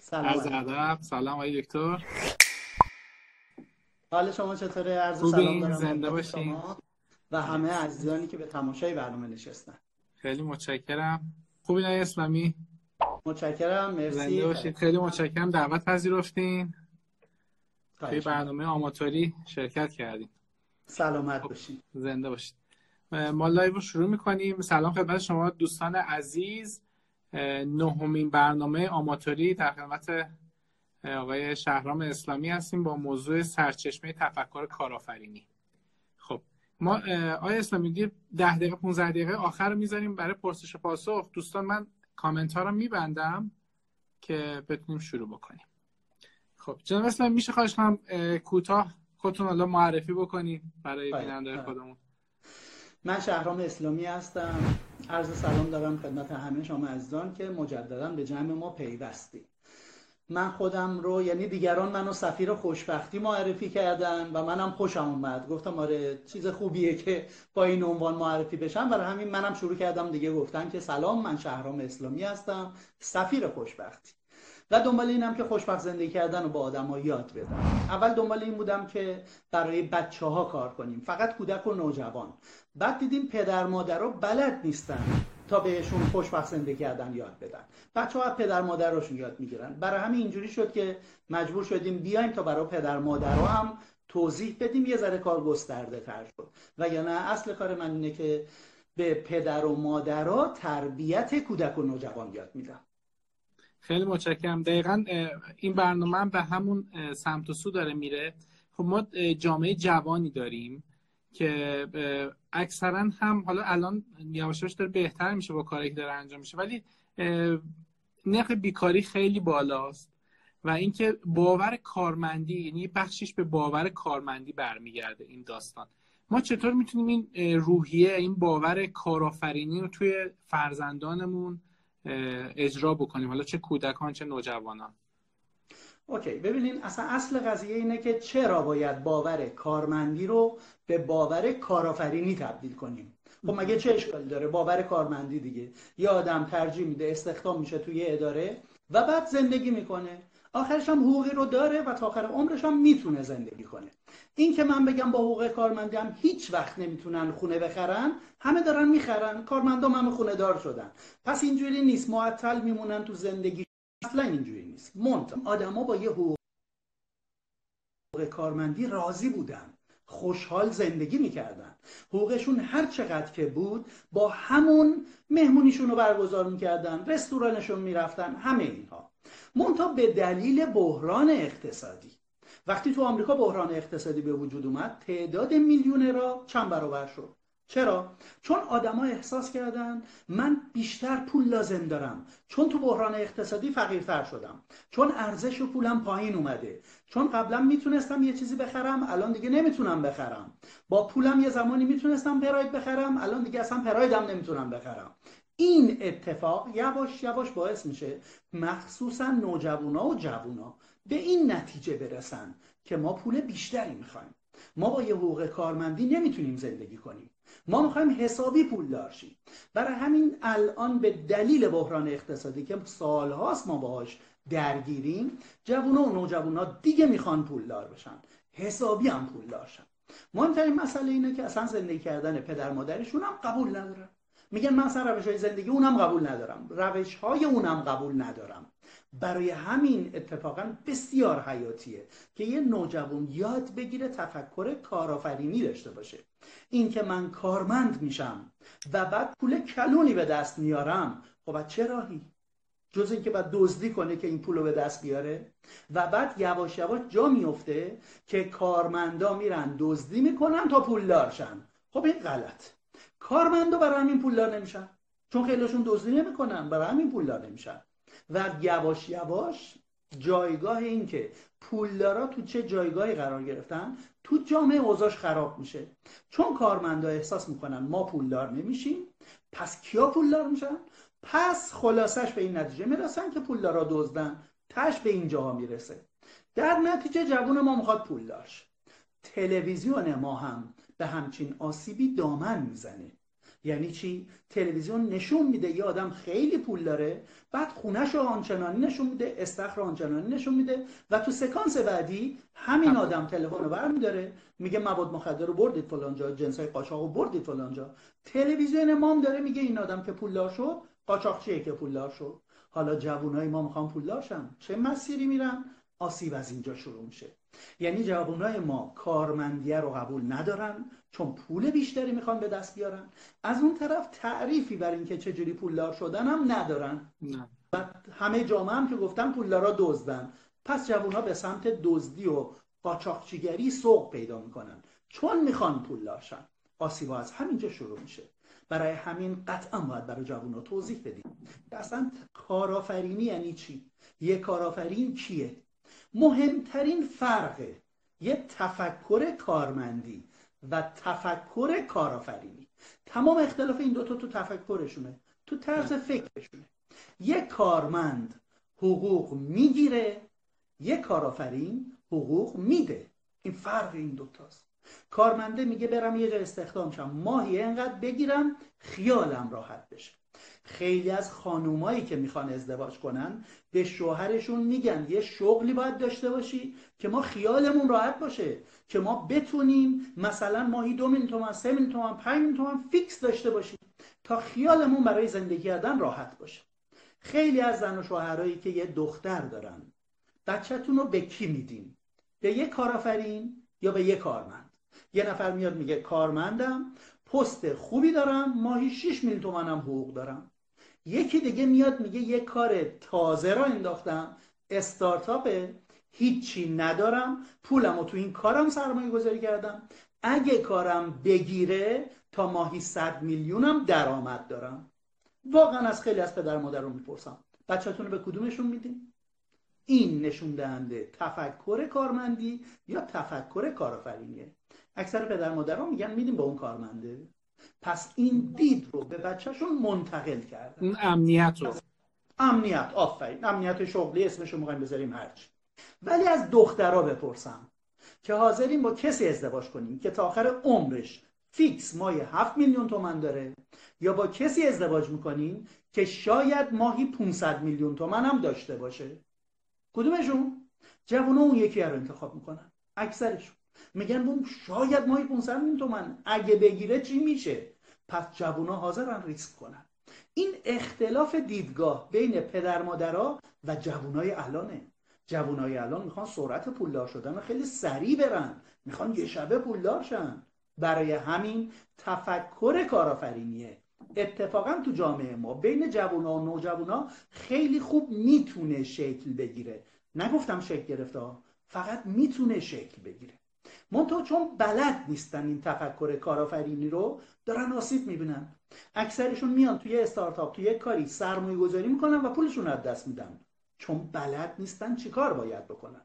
سلام سلام آقای دکتر. حال شما چطوره؟ عرض سلام دارم زنده باشین. و همه عزیزانی که به تماشای برنامه نشستن. خیلی متشکرم. خوبی نه اسلامی؟ متشکرم مرسی. باشید. خیلی متشکرم. دعوت پذیرفتین. توی برنامه آماتوری شرکت کردیم. سلامت خب، باشید زنده باشید. ما لایو رو شروع می‌کنیم. سلام خدمت شما دوستان عزیز. نهمین برنامه آماتوری در خدمت آقای شهرام اسلامی هستیم با موضوع سرچشمه تفکر کارآفرینی. خب ما آقای اسلامی ده دقیقه 15 دقیقه آخر رو می‌ذاریم برای پرسش و پاسخ. دوستان من کامنت ها رو میبندم که بتونیم شروع بکنیم. خب جناب اسلامی میشه خواهش کنم کوتاه خودتون حالا معرفی بکنیم برای بله، بیننده بله. خودمون. من شهرام اسلامی هستم. عرض سلام دارم خدمت همه شما عزیزان که مجددا به جمع ما پیوستی من خودم رو یعنی دیگران منو سفیر خوشبختی معرفی کردن و منم خوشم اومد. گفتم آره چیز خوبیه که با این عنوان معرفی بشم. برای همین منم شروع کردم دیگه گفتم که سلام من شهرام اسلامی هستم سفیر خوشبختی. و دنبال اینم که خوشبخت زندگی کردن رو با آدم یاد بدم. اول دنبال این بودم که برای بچه ها کار کنیم. فقط کودک و نوجوان. بعد دیدیم پدر مادر رو بلد نیستن تا بهشون خوشبخت زندگی کردن یاد بدن. بچه ها پدر مادرشون یاد می‌گیرن. برای همین اینجوری شد که مجبور شدیم بیایم تا برای پدر مادر هم توضیح بدیم یه ذره کار گسترده تر شد. و یا نه اصل کار من اینه که به پدر و مادرها تربیت کودک و نوجوان یاد میدم. خیلی متشکرم. دقیقا این برنامه هم به همون سمت و سو داره میره. خب ما جامعه جوانی داریم. که اکثرا هم حالا الان یواشاش داره بهتر میشه با کاری که داره انجام میشه ولی نرخ بیکاری خیلی بالاست و اینکه باور کارمندی یعنی بخشش به باور کارمندی برمیگرده این داستان. ما چطور می‌تونیم این روحیه این باور کارآفرینی رو توی فرزندانمون اجرا بکنیم؟ حالا چه کودکان چه نوجوانان؟ اوکی ببینین اصلا اصل قضیه اینه که چرا باید باور کارمندی رو به باور کارآفرینی تبدیل کنیم؟ خب مگه چه اشکالی داره؟ باور کارمندی دیگه. یه آدم ترجیح میده استخدام میشه توی اداره و بعد زندگی می‌کنه. آخرش هم حقوقی رو داره و تا آخر عمرش هم می‌تونه زندگی کنه. این که من بگم با حقوق کارمندی هم هیچ وقت نمی‌تونن خونه بخرن همه دارن می‌خرن. کارمندام همه خونه دار شدن. پس اینجوری نیست. معطل میمونن تو زندگی اصلا اینجوری نیست. منت آدما با یه حقوق کارمندی راضی بودن. خوشحال زندگی می‌کردن. حقوقشون هر چقدر که بود با همون مهمونیشون رو برگزار می‌کردن رستورانشون می‌رفتن همه اینها. منتها به دلیل بحران اقتصادی. وقتی تو آمریکا بحران اقتصادی به وجود اومد تعداد میلیونرها چند برابر شد. چرا؟ چون آدما احساس کردن من بیشتر پول لازم دارم. چون تو بحران اقتصادی فقیرتر شدم. چون ارزش پولم پایین اومده. چون قبلا می‌تونستم یه چیزی بخرم الان دیگه نمی‌تونم بخرم. با پولم یه زمانی می‌تونستم پراید بخرم الان دیگه اصلا پرایدم نمی‌تونم بخرم. این اتفاق یواش یواش باعث میشه مخصوصا نوجوانا و جوونا به این نتیجه برسن که ما پول بیشتری می‌خوایم. ما با یه حقوق کارمندی نمی‌تونیم زندگی کنیم. ما می‌خوایم حسابی پول دارشیم. برای همین الان به دلیل بحران اقتصادی که سالهاست ما باهاش درگیریم جوونا و نوجوانا دیگه می‌خوان پولدار بشن. حسابی هم پول دارشن. مهمترین مسئله اینه که اصلا زندگی کردن پدر مادرشون هم قبول ندارن میگن من اصلا روش های زندگی اونم قبول ندارم. روش های اونم قبول ندارم. برای همین اتفاقا بسیار حیاتیه که یه نوجوان یاد بگیره تفکر کارآفرینی داشته باشه. این که من کارمند میشم و بعد پول کلونی به دست میارم خب چه راهی؟ جز اینکه بعد دزدی کنه که این پول رو به دست بیاره؟ و بعد یواش یواش جا میفته که کارمندا میرن دزدی می‌کنن تا پول دارشن خب این غلط. کارمندا برای همین پولدار نمیشن. چون خیلیشون دزدی نمی‌کنن برای همین پولدار نمیشن. و یواش یواش جایگاه این که پولدارا تو چه جایگاهی قرار گرفتن تو جامعه اوضاش خراب میشه. چون کارمندا احساس می‌کنن ما پولدار نمیشیم پس کیا پولدار میشن؟ پس خلاصش به این نتیجه می‌رسن که پولدارا دزدن. تش به اینجا می‌رسه. در نتیجه جوون ما می‌خواد پول داشت تلویزیون ما هم به همچین آسیبی دامن می‌زنه. یعنی چی؟ تلویزیون نشون میده یه آدم خیلی پول داره بعد خونش رو آنچنانی نشون میده استخر آنچنانی نشون میده و تو سکانس بعدی همین آدم تلفن رو برمیداره میگه مواد مخدر رو بردید فلانجا جنس های قاچاق رو بردید فلانجا تلویزیون ما داره میگه این آدم که پولدار شد قاچاقچیه که پولدار شد. حالا جوانای ما می‌خوان پولدار شن. چه مسیری میرن؟ آسیب از اینجا شروع میشه. یعنی جوانای ما کارمندیه رو قبول ندارن چون پول بیشتری می‌خوان به دست بیارن. از اون طرف تعریفی بر اینکه چجوری پولدار شدن هم ندارن. نه. و همه جامعه هم که گفتن پولدارا دزدن. پس جوانها به سمت دزدی و قاچاقچیگری سوق پیدا می‌کنن. چون می‌خوان پولدار شن. آسیبا از همینجا شروع میشه. برای همین قطعا باید برای جوان توضیح بدیم. اصلا کارآفرینی یعنی چی؟ یه کارآفرین کیه؟ مهمترین فرق یه تفکر کارمندی و تفکر کارآفرینی. تمام اختلاف این دوتا تو تفکرشونه تو طرز فکرشونه. یه کارمند حقوق می‌گیره یه کارآفرین حقوق میده. این فرق این دوتاست کارمنده میگه برم یه جا استخدام شم. ماهی انقدر بگیرم خیالم راحت بشه. خیلی از خانومایی که می‌خوان ازدواج کنن به شوهرشون میگن یه شغلی باید داشته باشی که ما خیالمون راحت باشه که ما بتونیم مثلا ماهی دو میلیون تومن سه میلیون تومن پنج میلیون تومن فیکس داشته باشیم تا خیالمون برای زندگی کردن راحت باشه. خیلی از زن و شوهرایی که یه دختر دارن بچهتون رو به کی میدین؟ به یه کارآفرین یا به یه کارمند؟ یه نفر میاد میگه کارمندم پست خوبی دارم ماهی 6 میلیون تومنم حقوق دارم. یکی دیگه میاد میگه یه کار تازه را انداختم استارتاپه هیچی ندارم پولم رو تو این کارم سرمایه گذاری کردم. اگه کارم بگیره تا ماهی 100 میلیونم درآمد دارم. واقعا از خیلی از پدر مادر رو می‌پرسم. بچهتون رو به کدومشون میدین؟ این نشون دهنده تفکر کارمندی یا تفکر کارآفرینیه؟ اکثر پدر مادرها میگن میدیم به اون کارمنده. پس این دید رو به بچهشون منتقل کردن. اون امنیت رو. امنیت آفرین. امنیت شغلی اسمش رو می‌خوایم بذاریم هرچی. ولی از دخترها بپرسم که حاضرین با کسی ازدواج کنیم که تا آخر عمرش فیکس ماهی 7 میلیون تومن داره یا با کسی ازدواج می‌کنین که شاید ماهی 500 میلیون تومن هم داشته باشه؟ کدومشون؟ جوونا اون یکی رو انتخاب می‌کنن. اکثرشون. میگن اون شاید ماهی 500 میلیون تومن اگه بگیره چی میشه؟ پس جوونا حاضرن ریسک کنن. این اختلاف دیدگاه بین پدر مادرها و جوونای الانه. جوونای الان می‌خوان سرعت پولدار شدن خیلی سریع برن. می‌خوان یه شبه پولدار شن. برای همین تفکر کارآفرینیه. اتفاقا تو جامعه ما بین جوونا و نوجوانا خیلی خوب می‌تونه شکل بگیره. نگفتم شکل گرفته فقط می‌تونه شکل بگیره. منتها چون بلد نیستن این تفکر کارآفرینی رو دارن آسیب می‌بینن. اکثرشون میان توی استارتاپ توی کاری سرمایه گذاری می‌کنن و پولشون از دست میدن. چون بلد نیستن چیکار باید بکنن.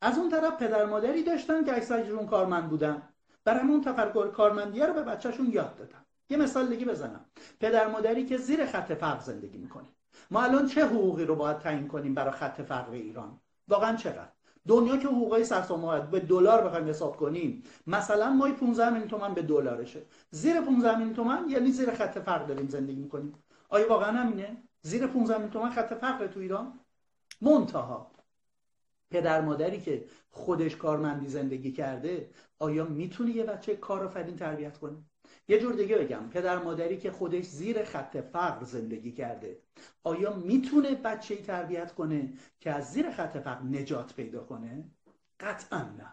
از اون طرف پدر مادری داشتن که اکثرشون کارمند بودن. برای اون تفکر کارمندیه رو به بچهشون یاد دادن. یه مثال دیگه بزنم. پدر مادری که زیر خط فقر زندگی می‌کنه. ما الان چه حقوقی رو باید تعیین کنیم برای خط فقر ایران؟ واقعا چقدر؟ دنیا که حقوقای سرسامه به دلار بخوایم حساب کنیم مثلا ما 15 میلیون تومن به دلارشه زیر 15 میلیون تومن یعنی زیر خط فقر داریم زندگی می‌کنیم. آیا واقعا همینه؟ زیر 15 میلیون تومن خط فقر تو ایران؟ منتها. پدر مادری که خودش کارمندی زندگی کرده آیا می‌تونه یه بچه کارآفرین تربیت کنه؟ یه جور دیگه بگم. پدر مادری که خودش زیر خط فقر زندگی کرده. آیا می‌تونه بچه ای تربیت کنه که از زیر خط فقر نجات پیدا کنه؟ قطعا نه.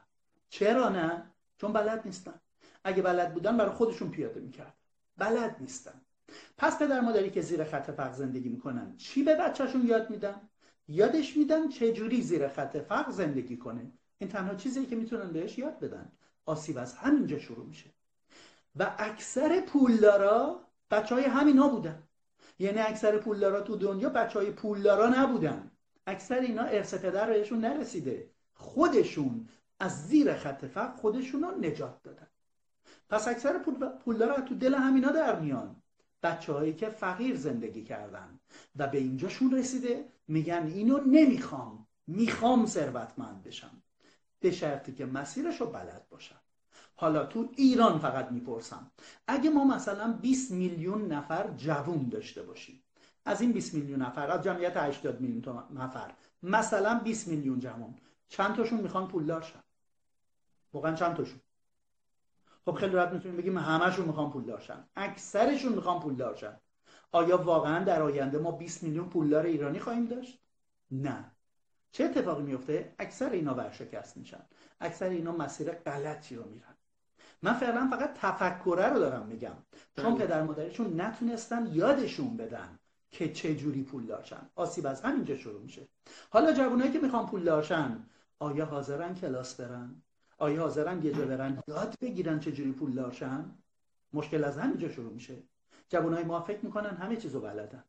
چرا نه؟ چون بلد نیستن. اگه بلد بودن برای خودشون پیاده می‌کرد بلد نیستن. پس پدر مادری که زیر خط فقر زندگی می‌کنن چی به بچهشون یاد میدن؟ یادش میدن چه جوری زیر خط فقر زندگی کنه. این تنها چیزی که می‌تونن بهش یاد بدن. آسیب از همینجا شروع میشه. و اکثر پولدارا بچه های همینا بودن. یعنی اکثر پولدارا تو دنیا بچه های پولدارا نبودن. اکثر اینا ارث پدر بهشون نرسیده. خودشون از زیر خط فقر خودشون رو نجات دادن. پس اکثر پولدارا تو دل همینا در میان. بچه هایی که فقیر زندگی کردن و به اینجاشون رسیده میگن اینو نمی‌خوام. می‌خوام ثروتمند بشم. به شرطی که مسیرش رو بلد باشم. حالا تو ایران فقط می‌پرسم. اگه ما مثلا 20 میلیون نفر جوون داشته باشیم از این 20 میلیون نفر از جمعیت 80 میلیون نفر مثلا 20 میلیون جوان چند تاشون می‌خوان پولدار شن؟ واقعا چند تاشون؟ خب خیلی راحت می‌تونیم بگیم همشون می‌خوان پولدار شن. اکثرشون می‌خوان پولدار شن. آیا واقعا در آینده ما 20 میلیون پولدار ایرانی خواهیم داشت؟ نه. چه اتفاقی میفته اکثر اینا ورشکست میشن. اکثر اینا مسیر غلطی رو میرن. من فعلا فقط تفکره رو دارم میگم. چون بله. پدر مادرشون نتونستن یادشون بدن که چه جوری پول داشتن. آسیب از همینجا شروع میشه. حالا جوانایی که می‌خوان پول داشتن آیا حاضرن کلاس برن؟ آیا حاضرن یه جا برن یاد بگیرن چه جوری پول داشتن؟ مشکل از همینجا شروع میشه. جوانای ما فکر می‌کنن همه چیزو بلدن.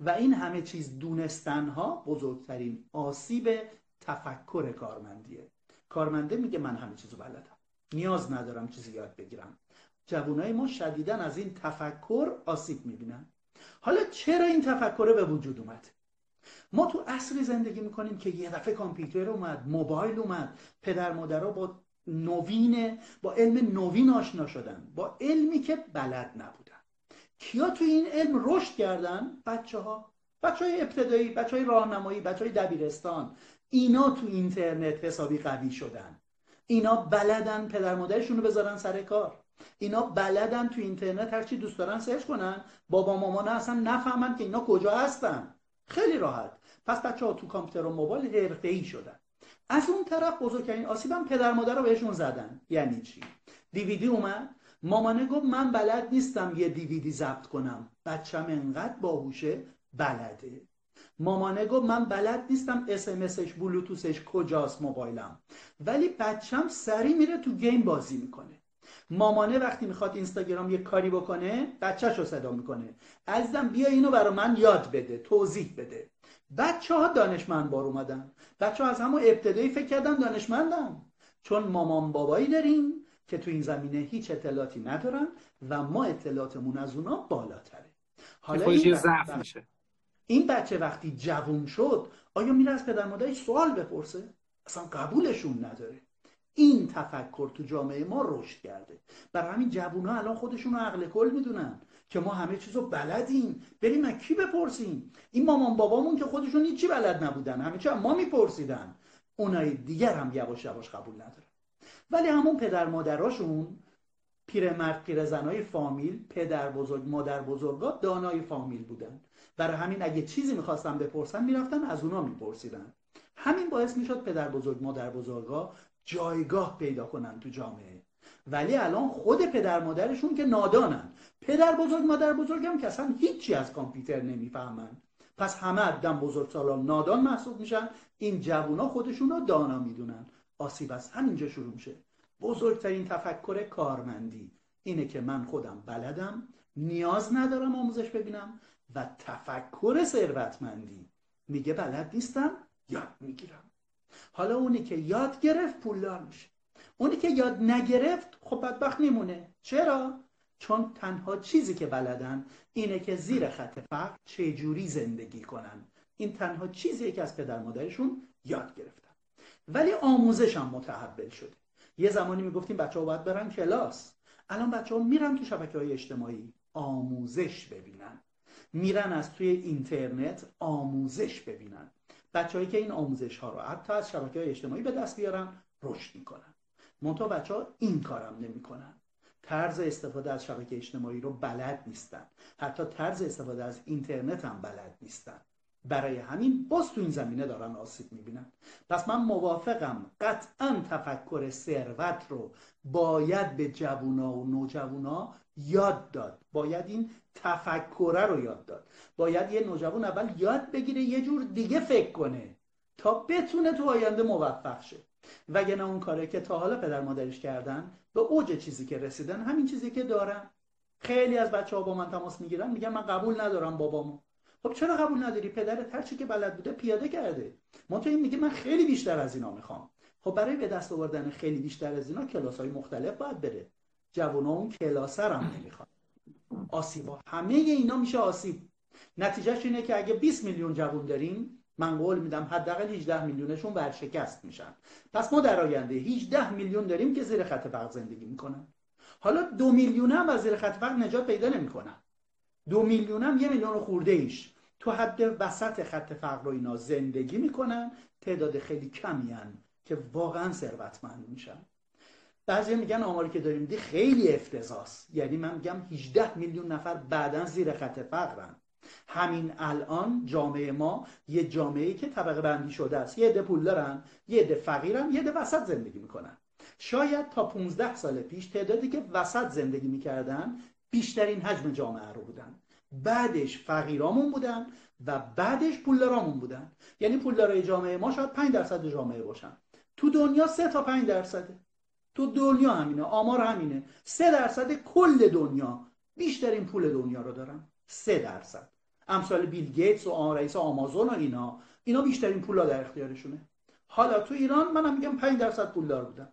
و این همه چیز دونستن ها بزرگترین آسیب تفکر کارمندیه. کارمنده میگه من همه چیزو بلدم. نیاز ندارم چیزی یاد بگیرم. جوانای ما شدیدن از این تفکر آسیب می‌بینن. حالا چرا این تفکر به وجود اومد؟ ما تو عصری زندگی می‌کنیم که یه دفعه کامپیوتر اومد موبایل اومد پدر مادرها با نوین با علم نوین آشنا شدن با علمی که بلد نبودن. کیا تو این علم رشد کردن؟ بچه ها بچه های ابتدایی بچه های راهنمایی بچه های دبیرستان. اینا تو اینترنت حسابی قوی شدن. اینا بلدن پدر مادرشون رو بذارن سر کار. اینا بلدن تو اینترنت هرچی دوست دارن سرچ کنن. بابا مامان اصلا نفهمن که اینا کجا هستن. خیلی راحت. پس بچه ها تو کامپیوتر و موبایل حرفه ای شدن. از اون طرف بزرگترین آسیبم پدر مادر رو بهشون زدن. یعنی چی؟ دیویدی اومد. مامانه گفت من بلد نیستم یه دیویدی ضبط کنم. بچم انقدر باهوشه بلده. مامانه گفت من بلد نیستم اسمسش بلوتوسش کجاست موبایلم. ولی بچم سری میره تو گیم بازی می‌کنه. مامانه وقتی می‌خواد اینستاگرام یه کاری بکنه بچهش رو صدا می‌کنه. عزیزم بیا اینو برا من یاد بده توضیح بده. بچه ها دانشمند بار اومدن. بچه ها از همون ابتدایی فکر کردن دانشمندن. چون مامان بابایی داریم که تو این زمینه هیچ اطلاعاتی ندارن و ما اطلاعاتمون از اونا بالاتره. حالا این بچه, میشه. این بچه وقتی جوون شد آیا میره از پدر مادرش سوال بپرسه؟ اصلا قبولشون نداره. این تفکر تو جامعه ما رشد کرده. برای همین جوونا الان خودشون رو عقل کل می‌دونن که ما همه چیزو بلدیم. بریم از کی بپرسیم؟ این مامان بابامون که خودشون هیچی بلد نبودن. همه چی ما میپرسیدن. اونای دیگر هم یواش یواش قبول ندارن. ولی همون پدر مادراشون پیرمرد پیرزنای فامیل پدر بزرگ مادر بزرگا دانای فامیل بودن. برای همین اگه چیزی می‌خواستن بپرسن می‌رفتن از اونا میپرسیدن. همین باعث می‌شد پدر بزرگ مادر بزرگا جایگاه پیدا کنن تو جامعه. ولی الان خود پدر مادرشون که نادانن. پدر بزرگ مادر بزرگ هم که اصلا هیچی از کامپیوتر نمی‌فهمن. پس همه عدم بزرگ سالان نادان محسوب میشن. این جوونا خودشون رو دانا می‌دونن. آسیب از همینجا شروع میشه. بزرگترین تفکر کارمندی اینه که من خودم بلدم نیاز ندارم آموزش ببینم و تفکر ثروتمندی. میگه بلد نیستم یاد می‌گیرم. حالا اونی که یاد گرفت پولدار میشه. اونی که یاد نگرفت خب بدبخت میمونه. چرا؟ چون تنها چیزی که بلدن اینه که زیر خط فقر چجوری زندگی کنن. این تنها چیزیه که از پدر مادرشون یاد گرفتن. ولی آموزش هم متحول شده. یه زمانی می‌گفتیم بچه ها باید برن کلاس. الان بچه ها میرن تو شبکه های اجتماعی آموزش ببینن. میرن از توی اینترنت آموزش ببینن. بچههایی که این آموزش ها رو حتی از شبکه های اجتماعی به دست بیارن رشد می‌کنن. منتها بچه ها این کارم نمی‌کنن. طرز استفاده از شبکه اجتماعی رو بلد نیستن. حتی طرز استفاده از اینترنت هم بلد نیستن. برای همین باز تو این زمینه دارن آسیب می‌بینن. پس من موافقم. قطعا تفکر ثروت رو باید به جوونا و نوجوانا یاد داد. باید این تفکره رو یاد داد. باید یه نوجوان اول یاد بگیره یه جور دیگه فکر کنه تا بتونه تو آینده موفق شه. وگرنه اون کاره که تا حالا پدر مادرش کردن به اوج چیزی که رسیدن همین چیزی که دارن. خیلی از بچه ها با من تماس می‌گیرن میگن من قبول ندارم بابامو. خب چرا قبول نداری؟ پدرت هر چی که بلد بوده پیاده کرده. منتها این میگه من خیلی بیشتر از اینا می‌خوام. خب برای به دست آوردن خیلی بیشتر از اینا کلاس های مختلف باید بره. جوونا اون کلاسر هم نمی‌خواد. آسیبا همه اینا میشه آسیب. نتیجهش اینه که اگه 20 میلیون جوون داریم من قول میدم حداقل 18 میلیونشون ورشکست میشن. پس ما در آینده 18 میلیون داریم که زیر خط فقر زندگی می‌کنن. حالا دو میلیون هم از زیر خط فقر نجات پیدا نمی‌کنن. دو میلیون هم یه میلیون خورده ایش. تو حد وسط خط فقر و اینا زندگی می‌کنن تعداد خیلی کمی هن که واقعا ثروتمند میشن. بعضی میگن آماری که داریم دی خیلی افتضاست یعنی من میگم 18 میلیون نفر بعدا زیر خط فقرن. همین الان جامعه ما یه جامعه که طبقه بندی شده است. یه عده پول دارن یه عده فقیرن یه عده وسط زندگی می‌کنن. شاید تا 15 سال پیش تعدادی که وسط زندگی می‌کردن بیشترین حجم جامعه رو بودن. بعدش فقیرامون بودن و بعدش پولدارامون بودن. یعنی پولدارای جامعه ما شاید 5 درصد جامعه باشن. تو دنیا 3 تا 5 درصده. تو دنیا همینه آمار همینه. 3 درصد کل دنیا بیشترین پول دنیا رو دارن. 3 درصد. امثال بیل گیتس و رئیس آمازون و اینا. اینا بیشترین پولا در اختیارشونه. حالا تو ایران منم میگم 5 درصد پولدار بودن.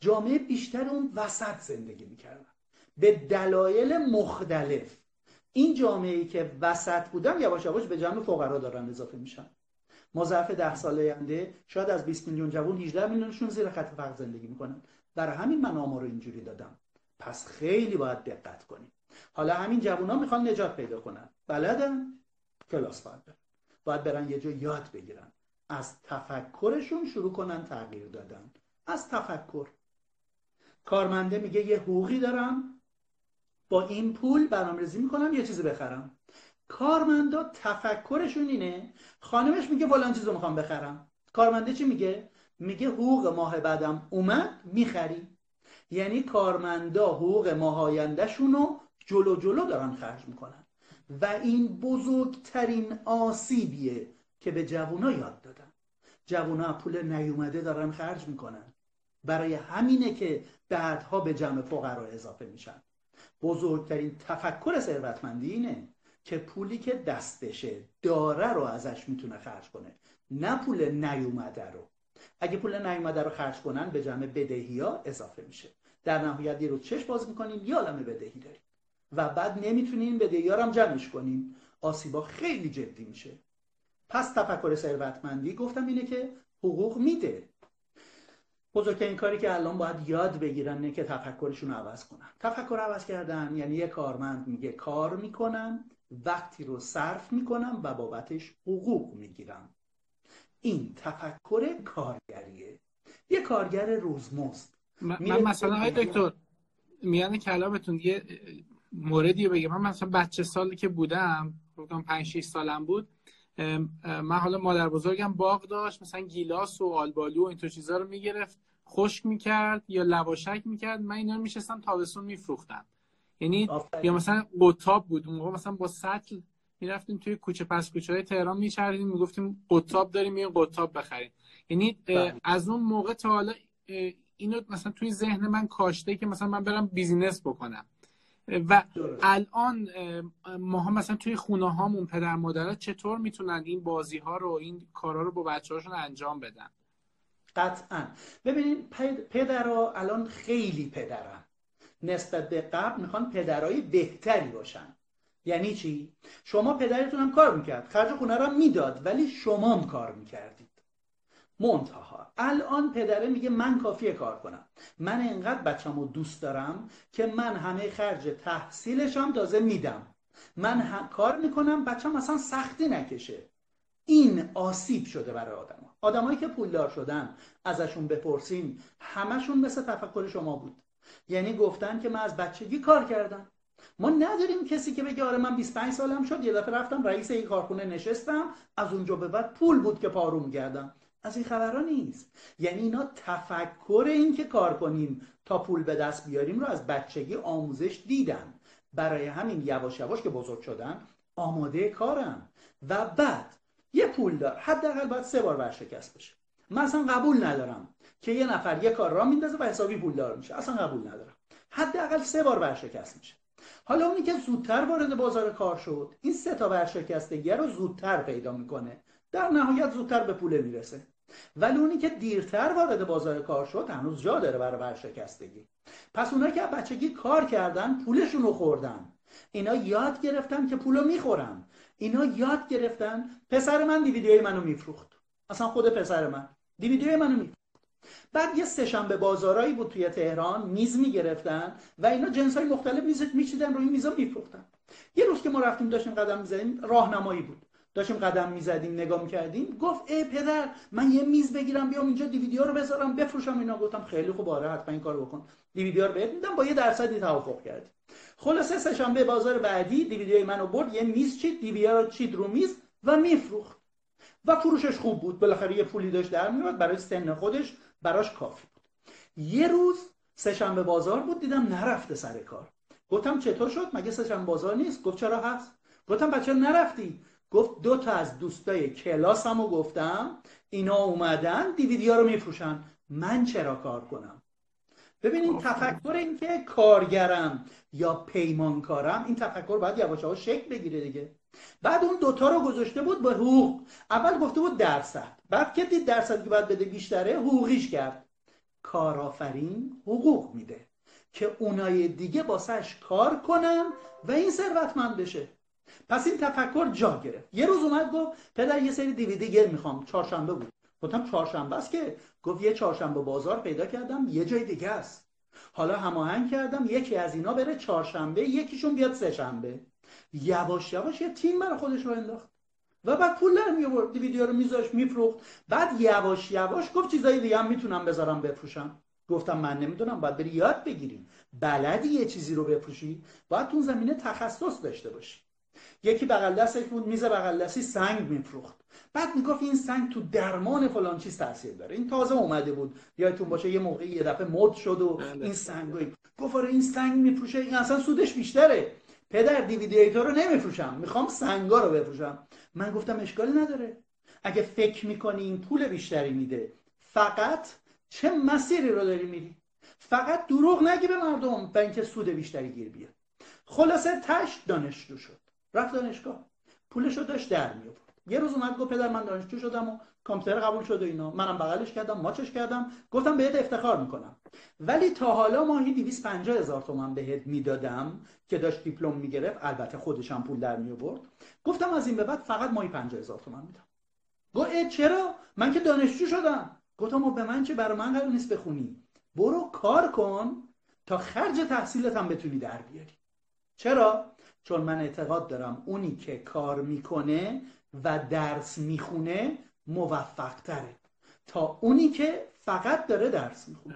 جامعه بیشتر اون وسط زندگی می‌کردن. به دلایل مختلف. این جامعه ای که وسط بودن یواش یواش به جمع فقرا دارن اضافه میشن. ما ظرف ده سال آینده شاید از 20 میلیون جوان 18 میلیونشون زیر خط فقر زندگی می‌کنن. برای همین من آمار رو اینجوری دادم. پس خیلی باید دقت کنیم. حالا همین جوونا می‌خوان نجات پیدا کنن. بلدن کلاس باید برن. باید برن یه جا یاد بگیرن. از تفکرشون شروع کنن تغییر دادن. از تفکر. کارمنده میگه یه حقوقی دارم. با این پول برنامه‌ریزی می‌کنم یه چیزی بخرم. کارمندا تفکرشون اینه خانمش میگه فلان چیزو می‌خوام بخرم. کارمنده چی میگه؟ میگه حقوق ماه بعدم اومد می‌خری. یعنی کارمندا حقوق ماهایندهشون رو جلو جلو دارن خرج می‌کنن. و این بزرگترین آسیبیه که به جوونا یاد دادن. جوونا پول نیومده دارن خرج می‌کنن. برای همینه که بعدها به جمع فقرا اضافه میشن. بزرگترین تفکر ثروتمندی اینه که پولی که دستشه داره رو ازش می‌تونه خرج کنه. نه پول نیومده رو. اگه پول نیومده رو خرج کنن به جمع بدهی ها اضافه میشه. در نهایت رو چش باز می‌کنیم یه عالم بدهی داریم. و بعد نمی‌تونیم بدهی ها هم جمعش کنیم. آسیبا خیلی جدی میشه. پس تفکر ثروتمندی گفتم اینه که حقوق میده. بزرگترین کاری که الان باید یاد بگیرن نه که تفکرشون رو عوض کنن. تفکر عوض کردن یعنی یه کارمند میگه کار می‌کنم وقتی رو صرف می‌کنم و بابتش حقوق می‌گیرم این تفکر کارگریه. یه کارگر روزمزد. من مثلا های دکتر میان کلامتون یه موردی بگم. من مثلا بچه سالی که بودم بودم 5 6 سالم بود من حالا مادر بزرگم باغ داشت مثلا گیلاس و آلبالو و این تو چیزا رو می‌گرفت خشک می‌کرد یا لواشک می‌کرد من اینا رو میشستم تابستون میفروختم. یعنی یا مثلا قطاب بود اون مثلا با سطل می‌رفتیم توی کوچه پس کوچه های تهران میچردیم می‌گفتیم قطاب داریم یه قطاب بخریم. یعنی بله. از اون موقع تا حالا اینو مثلا توی ذهن من کاشته که مثلا من برم بیزینس بکنم. و الان ما مثلا توی خونه هامون پدر مادرها چطور می‌تونن این بازی ها رو این کارا رو با بچه هاشون انجام بدن؟ قطعا. ببینید پدرها الان خیلی پدرن. نسبت به قبل می‌خوان پدرای بهتری باشن. یعنی چی؟ شما پدرتون هم کار می‌کرد. خرج خونه را می‌داد ولی شما هم کار می‌کردید. منتها. الان پدره میگه من کافیه کار کنم. من انقدر بچه‌مو دوست دارم که من همه خرج تحصیلش هم تازه میدم. من کار می‌کنم بچه مثلا سختی نکشه. این آسیب شده برای آدم آدمایی که پولدار شدن ازشون بپرسین همشون مثل تفکر شما بود. یعنی گفتن که من از بچگی کار کردم. ما نداریم کسی که بگه آره من 25 سالم شد یه دفعه رفتم رئیس یک کارخونه نشستم از اونجا به بعد پول بود که پاروم کردم. از این خبرها نیست. یعنی اینا تفکر این که کار کنیم تا پول به دست بیاریم رو از بچگی آموزش دیدن. برای همین یواش یواش که بزرگ شدن آماده کارن. و بعد یه پول دار. حداقل باید سه بار ورشکست بشه. من اصلا قبول ندارم که یه نفر یه کار را میندازه و حسابی پول دار میشه. اصلا قبول ندارم. حداقل سه بار ورشکست میشه. حالا اونی که زودتر وارد بازار کار شد. این سه تا ورشکستگی رو زودتر پیدا می‌کنه. در نهایت زودتر به پول می‌رسه. ولی اونی که دیرتر وارد بازار کار شد هنوز جا داره برای ورشکستگی. پس اونایی که بچگی کار کردن پولشون رو خوردن. اینا یاد گرفتن که پولو می‌خورن. اینا یاد گرفتن پسر من دیویدیوی منو میفروخت. اصلا خود پسر من. دیویدیوی منو میفروخت. بعد یه سهشنبه بازارایی بود توی تهران میز می‌گرفتن و اینا جنس های مختلف میز میچیدن روی میزا میفروختن. یه روز که ما رفتیم داشتیم قدم می‌زدیم راهنمایی بود. داشتیم قدم می‌زدیم نگاه می‌کردیم. گفت ای پدر من یه میز بگیرم بیام اینجا دیویدیو رو بذارم بفروشم اینا. گفتم خیلی خوب آره حتما این کارو بکن. دیویدیو رو بهت میدم با یه درصدی توافق کردیم خلاصه سهشنبه بازار بعدی دیویدیوی منو برد یه میز چید دیویدیو رو چید رو میز و میفروخت. و فروشش خوب بود. بالاخره یه پولی داشت در میاد برای سن خودش براش کافی بود. یه روز سهشنبه بازار بود دیدم نرفته سر کار. گفتم چطور شد؟ مگه سهشنبه بازار نیست؟ گفت چرا هست؟ گفتم بچه نرفتی. گفت دو تا از دوستای کلاسمو گفتم اینا اومدن دیویدیا رو میفروشن. من چرا کار کنم؟ ببینین تفکر اینکه کارگرم یا پیمانکارم این تفکر باید یواش یواش شکل بگیره دیگه. بعد اون دوتا رو گذاشته بود به حقوق. اول گفته بود درصد. بعد که دید درصد که باید بده بیشتره حقوقیش کرد. کارآفرین حقوق میده که اونای دیگه باسش کار کنن و این ثروتمند بشه. پس این تفکر جا گرفت. یه روز اومد گفت پدر یه سری دیویدی گیر می‌خوام. چهارشنبه بود. گفتم چهارشنبه است که؟ گفت یه چهارشنبه بازار پیدا کردم یه جای دیگه است. حالا هماهنگ کردم یکی از اینا بره چهارشنبه یکیشون بیاد سه شنبه یواش یواش یه تیم برای خودش رو انداخت. و بعد پول در می آورد ویدیو رو میذاش میفروخت. بعد یواش یواش گفت چیزای دیگه هم می‌تونم بذارم بفروشم. گفتم من نمی‌دونم باید بری یاد بگیریم. بلدی یه چیزی رو بفروشی؟ باید اون زمینه تخصص داشته باشی. یکی بغل دستش بود میز بغل دستی سنگ میفروخت. بعد می‌گفت این سنگ تو درمان فلان چیز تاثیر داره. این تازه اومده بود. یادتون باشه یه موقعی یه دفعه مد شد و بله. این سنگ گفت آره این سنگ میفروشه. این اصلا سودش بیشتره. پدر دیویدی رو نمیفروشم. می‌خوام سنگا رو بفروشم. من گفتم اشکالی نداره. اگه فکر می‌کنی این پول بیشتری میده فقط چه مسیری رو داری میری؟ فقط دروغ نگی به مردم به اینکه سود بیشتری گیر بیاد خلاصه تش دانشجو شد. رفت دانشگاه. پولش رو داشت در می یه روز اومد گفت پدر من دانشجو شدم و کامپیوتر قبول شد و اینا. منم بغلش کردم ماچش کردم. گفتم بهت افتخار می‌کنم. ولی تا حالا ماهی 250 هزار تومن بهت می‌دادم که داشت دیپلم می‌گرفت. البته خودشم پول در می آورد گفتم از این به بعد فقط ماهی 50 هزار تومن میدم. گفت چرا؟ من که دانشجو شدم. گفتم به من چه؟ برای من قرار نیست بخونی. برو کار کن تا خرج تحصیلت هم بتونی در بیاری. چرا؟ چون من اعتقاد دارم اونی که کار می‌کنه و درس می‌خونه موفق تره. تا اونی که فقط داره درس می‌خونه.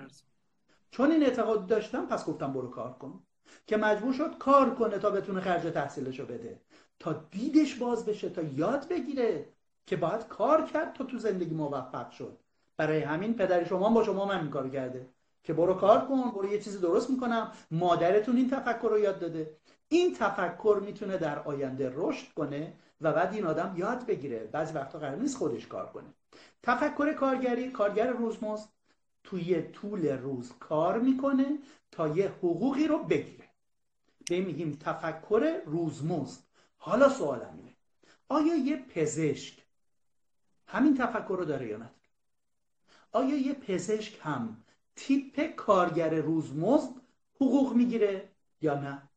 چون این اعتقاد داشتم پس گفتم برو کار کن. که مجبور شد کار کنه تا بتونه خرج تحصیلشو بده. تا دیدش باز بشه تا یاد بگیره که باید کار کرد تا تو زندگی موفق شد. برای همین پدر شما با شما من کار کرده. که برو کار کن برو یه چیزی درست می‌کنم. مادرتون این تفکر رو یاد داده. این تفکر می‌تونه در آینده رشد کنه و بعد این آدم یاد بگیره. بعضی وقتا قرار نیست خودش کار کنه. تفکر کارگری کارگر روزمزد توی طول روز کار می‌کنه تا یه حقوقی رو بگیره. به میگیم تفکر روزمزد. حالا سوالم اینه آیا یه پزشک همین تفکر رو داره یا نه؟ آیا یه پزشک هم تیپ کارگر روزمزد حقوق می‌گیره یا نه؟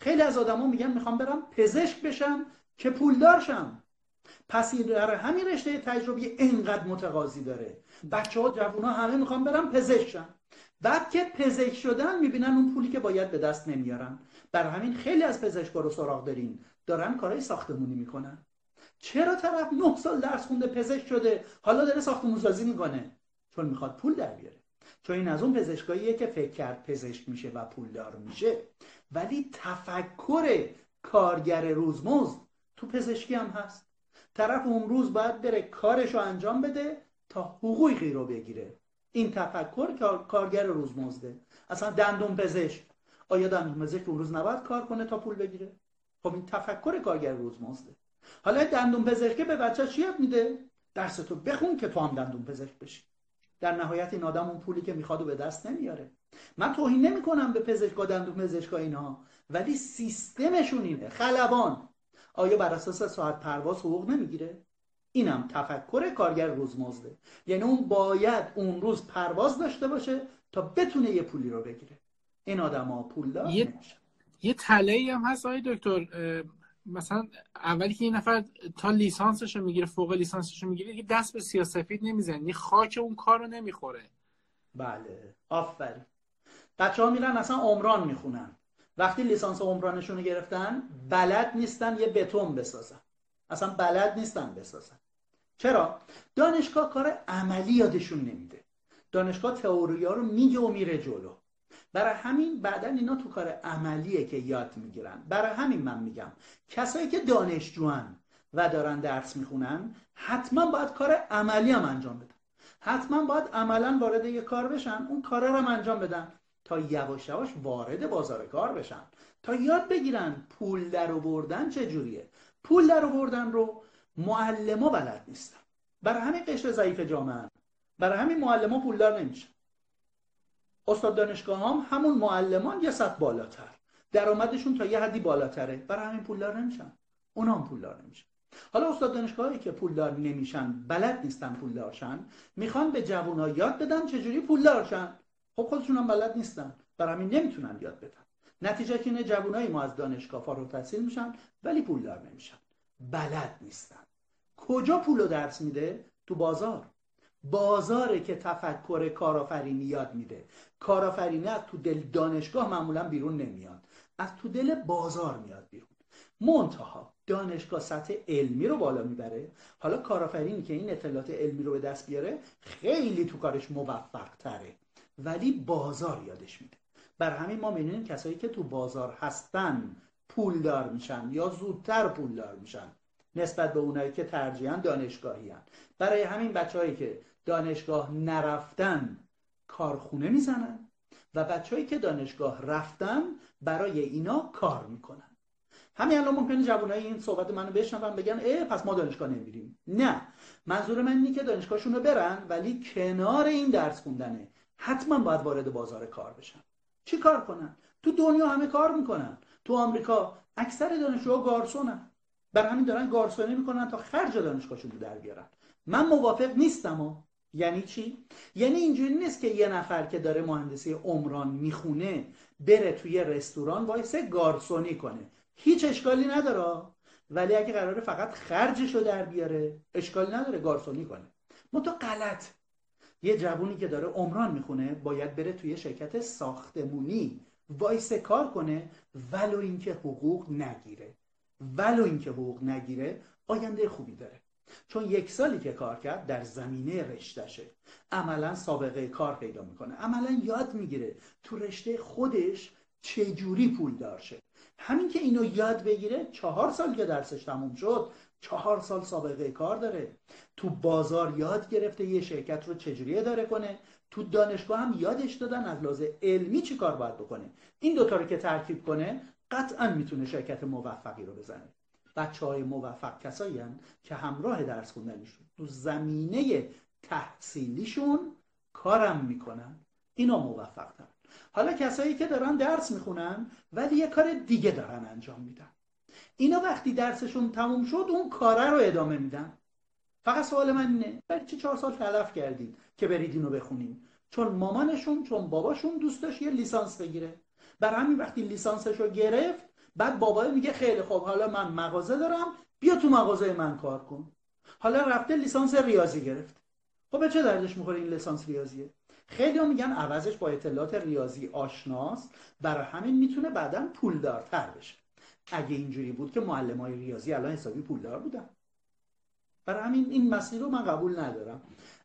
خیلی از آدما میگن می‌خوام برم پزشک بشم که پولدار شم پس این در همین رشته تجربی اینقدر متقاضی داره. بچه ها جوون ها همه می‌خوام برم پزشک شم بعد که پزشک شدن می‌بینن اون پولی که باید به دست نمیارن. بر همین خیلی از پزشکا رو سراغ داریم دارن کارهای ساختمونی می‌کنن. چرا طرف نه سال درس خونده پزشک شده حالا داره ساختمون سازی می‌کنه؟ چون می‌خواد پول در بیاره. چون این از اون پزشکاییه که فکر کرد پزشک میشه و پولدار میشه. ولی تفکر کارگر روزمزد تو پزشکی هم هست. طرف اون روز باید بره کارش رو انجام بده تا حقوقی رو بگیره. این تفکر کارگر روزمزده. اصلا دندون پزشک. آیا دندون پزشک اون روز نباید کار کنه تا پول بگیره؟ خب این تفکر کارگر روزمزده. حالا دندون پزشک به بچه چی میده؟ درس تو بخون که تو هم دندون پزشک بشی. در نهایت این آدم اون پولی که می‌خواد و به دست نمیاره. من توهین نمی‌کنم به پزشکا دندون پزشکا اینها ولی سیستمشون اینه. خلبان. آیا بر اساس ساعت پرواز حقوق نمی‌گیره؟ اینم تفکر کارگر روزمزده. یعنی اون باید اون روز پرواز داشته باشه تا بتونه یه پولی رو بگیره. این آدم ها پول یه, یه تله هم هست آقای دکتر مثلا اولی که این نفر تا لیسانسش رو می‌گیره فوق لیسانسش رو می‌گیره دیگه دست به سیاسفید نمی‌زنه. یعنی خاک اون کار رو نمی‌خوره. بله. آفرین. بچه ها میرن اصلا عمران می‌خونن. وقتی لیسانس عمرانشون رو گرفتن بلد نیستن یه بتون بسازن. اصلا بلد نیستن بسازن. چرا؟ دانشگاه کار عملی یادشون نمیده. دانشگاه تئوری ها رو میگه و میره جلو. برای همین بعدا اینا تو کار عملیه که یاد می‌گیرن. برای همین من میگم کسایی که دانشجوان و دارن درس می‌خونن حتما باید کار عملی هم انجام بدن. حتما باید عملا وارد یه کار بشن اون کار رو هم انجام بدن تا یواش یواش وارد بازار کار بشن. تا یاد بگیرن پول در بردن چجوریه پول در بردن رو معلما بلد نیستن. برای همین قشر ضعیف جامعه. برای همین معلما پولدار نمیشن. استاد دانشگاه هم همون معلمان یه سطح بالاتر. درآمدشون تا یه حدی بالاتره. برای همین پولدار نمیشن. اونا هم پولدار نمیشن. حالا استاد دانشگاهی که پولدار نمیشن بلد نیستن پولدار شن می‌خوان به جوونا یاد بدن چجوری پولدار شن. خب خودشون هم بلد نیستن. برای همین نمی‌تونن یاد بدن. نتیجه که اینه جوانای ما از دانشگاه فارغ التحصیل میشن ولی پولدار نمیشن. بلد نیستن. کجا پولو درس میده؟ تو بازار. بازاره که تفکر کارآفرینی یاد میده. کارآفرینی از تو دل دانشگاه معمولا بیرون نمیاد. از تو دل بازار میاد بیرون. منتها دانشگاه سطح علمی رو بالا می‌بره. حالا کارآفرینی که این اطلاعات علمی رو به دست بیاره خیلی تو کارش موفق تره ولی بازار یادش میده. بر همین ما می‌بینیم کسایی که تو بازار هستن پولدار میشن یا زودتر پولدار میشن. نسبت به اونایی که ترجیحاً دانشگاهی هن. برای همین بچههایی که دانشگاه نرفتن کارخونه می‌زنن و بچههایی که دانشگاه رفتن برای اینا کار می‌کنن. همین الان ممکنه جوانای این صحبت منو بشنون بگن اه پس ما دانشگاه نمیریم. نه. منظور من اینه که دانشگاهشون رو برن ولی کنار این درس خوندنه. حتما باید وارد بازار کار بشن. چی کار کنن؟ تو دنیا همه کار می‌کنن. تو آمریکا اکثر دانشجوها گارسونن. برای همین دارن گارسونی می‌کنن تا خرج دانشگاهشون رو در بیارن. من موافق نیستم و یعنی چی؟ یعنی اینجوری نیست که یه نفر که داره مهندسی عمران می‌خونه بره توی رستوران وایسه گارسونی کنه. هیچ اشکالی نداره. ولی اگه قراره فقط خرجش رو در بیاره اشکالی نداره گارسونی کنه. تو غلط. یه جوونی که داره عمران می‌خونه باید بره توی شرکت ساختمونی وایسه کار کنه ولو اینکه حقوق نگیره. ولو اینکه حقوق نگیره آینده خوبی داره. چون یک سالی که کار کرد در زمینه رشتهشه. عملا سابقه کار پیدا می‌کنه. عملا یاد می‌گیره تو رشته خودش چجوری پول دارشه. همین که اینو یاد بگیره چهار سال که درسش تموم شد چهار سال سابقه کار داره. تو بازار یاد گرفته یه شرکت رو چجوری اداره کنه؟ تو دانشگاه هم یادش دادن از لحاظ علمی چی کار باید بکنه. این دوتا رو که ترکیب کنه قطعا می‌تونه شرکت موفقی رو بزنه. بچه های موفق کسایی که همراه درس خوندنشون تو زمینه تحصیلیشون کارم می‌کنن. اینا موفق دارن حالا کسایی که دارن درس می‌خونن ولی یه کار دیگه دارن انجام میدن. اینا وقتی درسشون تموم شد اون کاره رو ادامه میدن. فقط سوال من اینه برای چه چهار سال تلف کردید که برید اینو بخونین؟ چون مامانشون چون باباشون دوست داشت یه لیسانس بگیره. برای همین وقتی لیسانسش رو گرفت بعد بابای میگه خیلی خوب حالا من مغازه دارم بیا تو مغازه من کار کن. حالا رفته لیسانس ریاضی گرفت. خب به چه دردش می‌خوره این لیسانس ریاضیه؟ خیلی ها میگن عوضش با اطلاعات ریاضی آشناست برای همین می‌تونه بعدا پولدارتر بشه. اگه اینجوری بود که معلم های ریاضی الان حسابی پولدار بودن. برای همین این مسیر رو من قبول ندارم.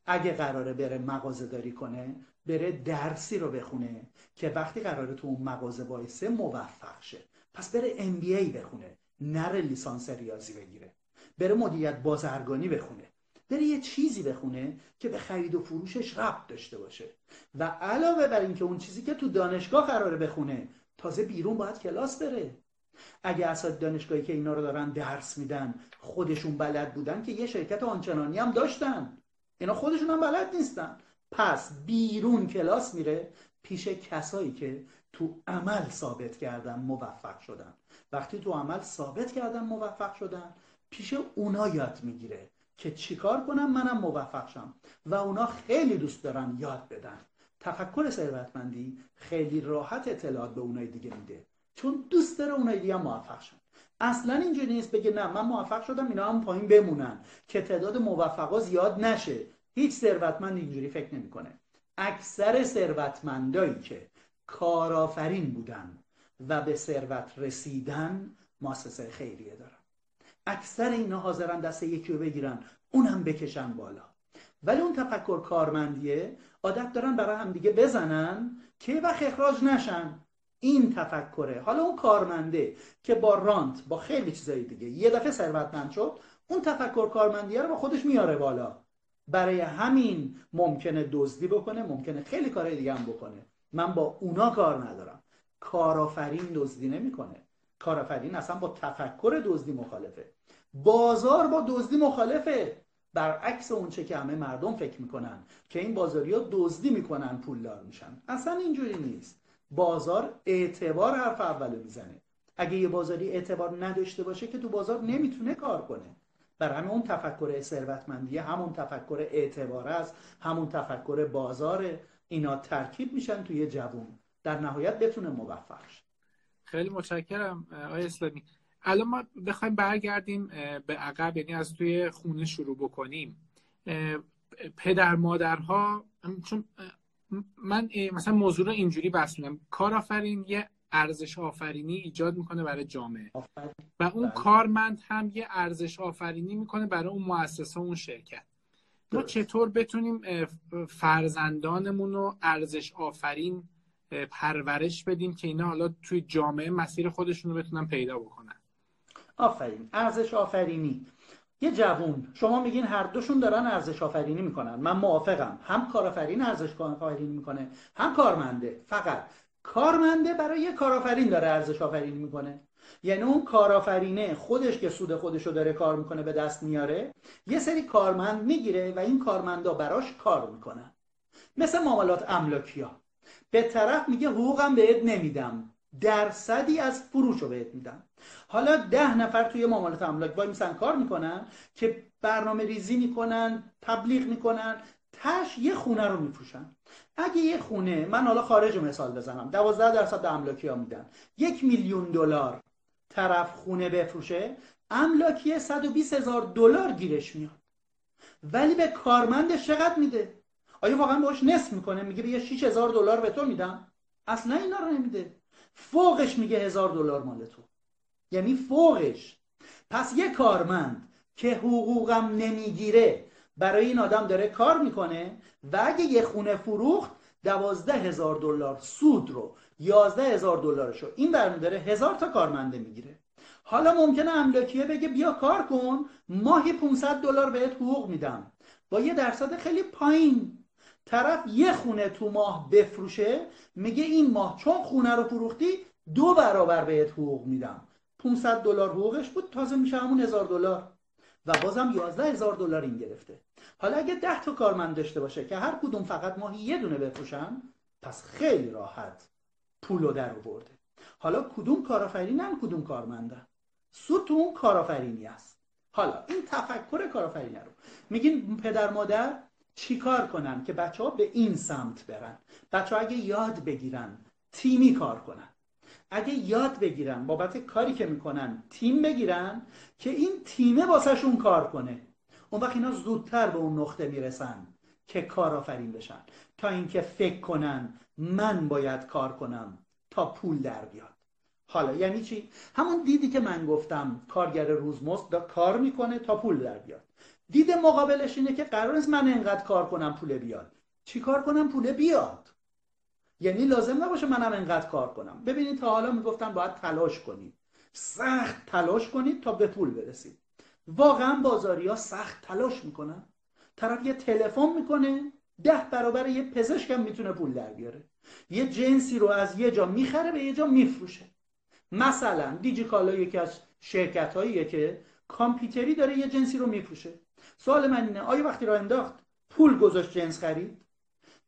اگه قراره بره مغازه داری کنه بره درسی رو بخونه که وقتی قراره تو اون مغازه وایسه موفق شه. پس بره MBA بخونه نره لیسانس ریاضی بگیره. بره مدیریت بازرگانی بخونه. بره یه چیزی بخونه که به خرید و فروشش ربط داشته باشه. و علاوه بر اینکه اون چیزی که تو دانشگاه قراره بخونه تازه بیرون باید کلاس بره. اگه اساتید دانشگاهی که اینا رو دارن درس میدن خودشون بلد بودن که یه شرکت آنچنانی هم داشتن. اینا خودشون هم بلد نیستن. پس بیرون کلاس میره پیش کسایی که تو عمل ثابت کردن موفق شدن. وقتی تو عمل ثابت کردن موفق شدن پیش اونا یاد می‌گیره که چیکار کنم منم موفق شم و اونا خیلی دوست دارن یاد بدن. تفکر ثروتمندی خیلی راحت اطلاعات به اونای دیگه میده چون دوست داره اونای دیگه موفق شن. اصلا اینجوری نیست بگه نه من موفق شدم اینا هم پایین بمونن که تعداد موفقا زیاد نشه. هیچ ثروتمند اینجوری فکر نمی‌کنه. اکثر ثروتمندایی که کارآفرین بودن و به ثروت رسیدن مؤسسه خیریه دارن. اکثر اینا حاضرن دست یکی رو بگیرن اونم بکشن بالا. ولی اون تفکر کارمندیه عادت دارن برای هم دیگه بزنن که وقت اخراج نشن. این تفکره. حالا اون کارمنده که با رانت با خیلی چیزای دیگه یه دفعه ثروتمند شد اون تفکر کارمندیه رو با خودش میاره بالا. برای همین ممکنه دزدی بکنه ممکنه خیلی کارهای دیگه هم بکنه. من با اونا کار ندارم. کارآفرین دزدی نمی‌کنه. کارآفرین اصلا با تفکر دزدی مخالفه. بازار با دزدی مخالفه. برعکس اونچه که همه مردم فکر می‌کنن که این بازاری ها دزدی می‌کنن پولدار میشن. اصلا اینجوری نیست. بازار اعتبار حرف اولو می‌زنه. اگه یه بازاری اعتبار نداشته باشه که تو بازار نمی‌تونه کار کنه. بر همه اون تفکر ثروتمندی همون تفکر اعتبار است همون تفکر بازار اینا ترکیب میشن توی جوون. در نهایت بتونه موفق خیلی متشکرم آقای اسلامی. الان ما بخوایم برگردیم به عقب یعنی از توی خونه شروع بکنیم. پدر مادرها چون من مثلا موضوع رو اینجوری بس کارآفرین یه ارزش آفرینی ایجاد می‌کنه برای جامعه. و اون بله. کارمند هم یه ارزش آفرینی می‌کنه برای اون مؤسسه اون شرکت. ما چطور بتونیم فرزندانمون رو ارزش آفرین پرورش بدیم که اینا حالا توی جامعه مسیر خودشون رو بتونن پیدا بکنن؟ آفرین. ارزش آفرینی. یه جوون. شما میگین هر دوشون دارن ارزش آفرینی می‌کنن. من موافقم. هم کارآفرین ارزش آفرینی می‌کنه هم کارمنده. فقط کارمنده برای یه کارآفرین داره ارزش آفرینی می‌کنه. یعنی اون کارآفرینه خودش که سود خودش داره کار می‌کنه به دست میاره یه سری کارمند می‌گیره و این کارمندا براش کار می‌کنن. مثل معاملات املاکی ها به طرف میگه حقوقم بهت نمیدم. درصدی از فروش رو بهت میدم. حالا ده نفر توی معاملات املاک وای میسن کار می‌کنن که برنامه ریزی می‌کنن تبلیغ می‌کنن تش یه خونه رو میفروشن. اگه یه خونه من حالا خارج مثال بزنم دوازده درصد به املاکی ها میدن. یک میلیون دلار. طرف خونه بفروشه املاکی 120 هزار دلار گیرش میاد. ولی به کارمندش چقدر میده؟ آیا واقعا باش نصف می‌کنه؟ میگه یه 6 هزار دلار به تو میدم. اصلا اینا رو نمیده. فوقش میگه هزار دلار مال تو. یعنی فوقش. پس یه کارمند که حقوقم نمی‌گیره برای این آدم داره کار می‌کنه و اگه یه خونه فروخت دوازده هزار دلار سود رو یازده هزار دلارش رو این برمی داره هزار تا کارمنده می‌گیره. حالا ممکنه املاکیه بگه بیا کار کن ماهی 500 دلار بهت حقوق میدم. با یه درصد خیلی پایین. طرف یه خونه تو ماه بفروشه میگه این ماه چون خونه رو فروختی دو برابر بهت حقوق میدم. 500 دلار حقوقش بود تازه میشه همون هزار دلار. و بازم 11 هزار دلار این گرفته. حالا اگه 10 تا کارمند داشته باشه که هر کدوم فقط ماهی یه دونه بفروشن پس خیلی راحت. پولو در برده حالا کدوم کارآفرینن کدوم کارمندن سود تو اون کارآفرینی است. حالا این تفکر کارآفرینی رو. میگین پدر مادر چیکار کنن که بچه ها به این سمت برن؟ بچه ها اگه یاد بگیرن تیمی کار کنن. اگه یاد بگیرن بابت کاری که می‌کنن تیم بگیرن که این تیمه واسهشون کار کنه. اون وقت اینا زودتر به اون نقطه می‌رسن. که کارآفرین بشن. تا اینکه فکر کنن من باید کار کنم تا پول در بیاد. حالا یعنی چی؟ همون دیدی که من گفتم کارگر روزمزد کار می‌کنه تا پول در بیاد. دید مقابلش اینه که قرار نیست من انقدر کار کنم پول بیاد. چی کار کنم؟ پول بیاد. یعنی لازم نباشه منم انقدر کار کنم. ببینید تا حالا می‌گفتن باید تلاش کنید. سخت تلاش کنید تا به پول برسید. واقعا بازاری ها سخت تلاش می‌کنن. طرف یه تلفن می‌کنه ده برابر یه پزشکم می‌تونه پول در بیاره. یه جنسی رو از یه جا می‌خره به یه جا میفروشه. مثلا دیجیکالا یکی از شرکت هاییه که کامپیوتری داره یه جنسی رو میفروشه. سوال من اینه آیا وقتی را انداخت پول گذاشت جنس خرید؟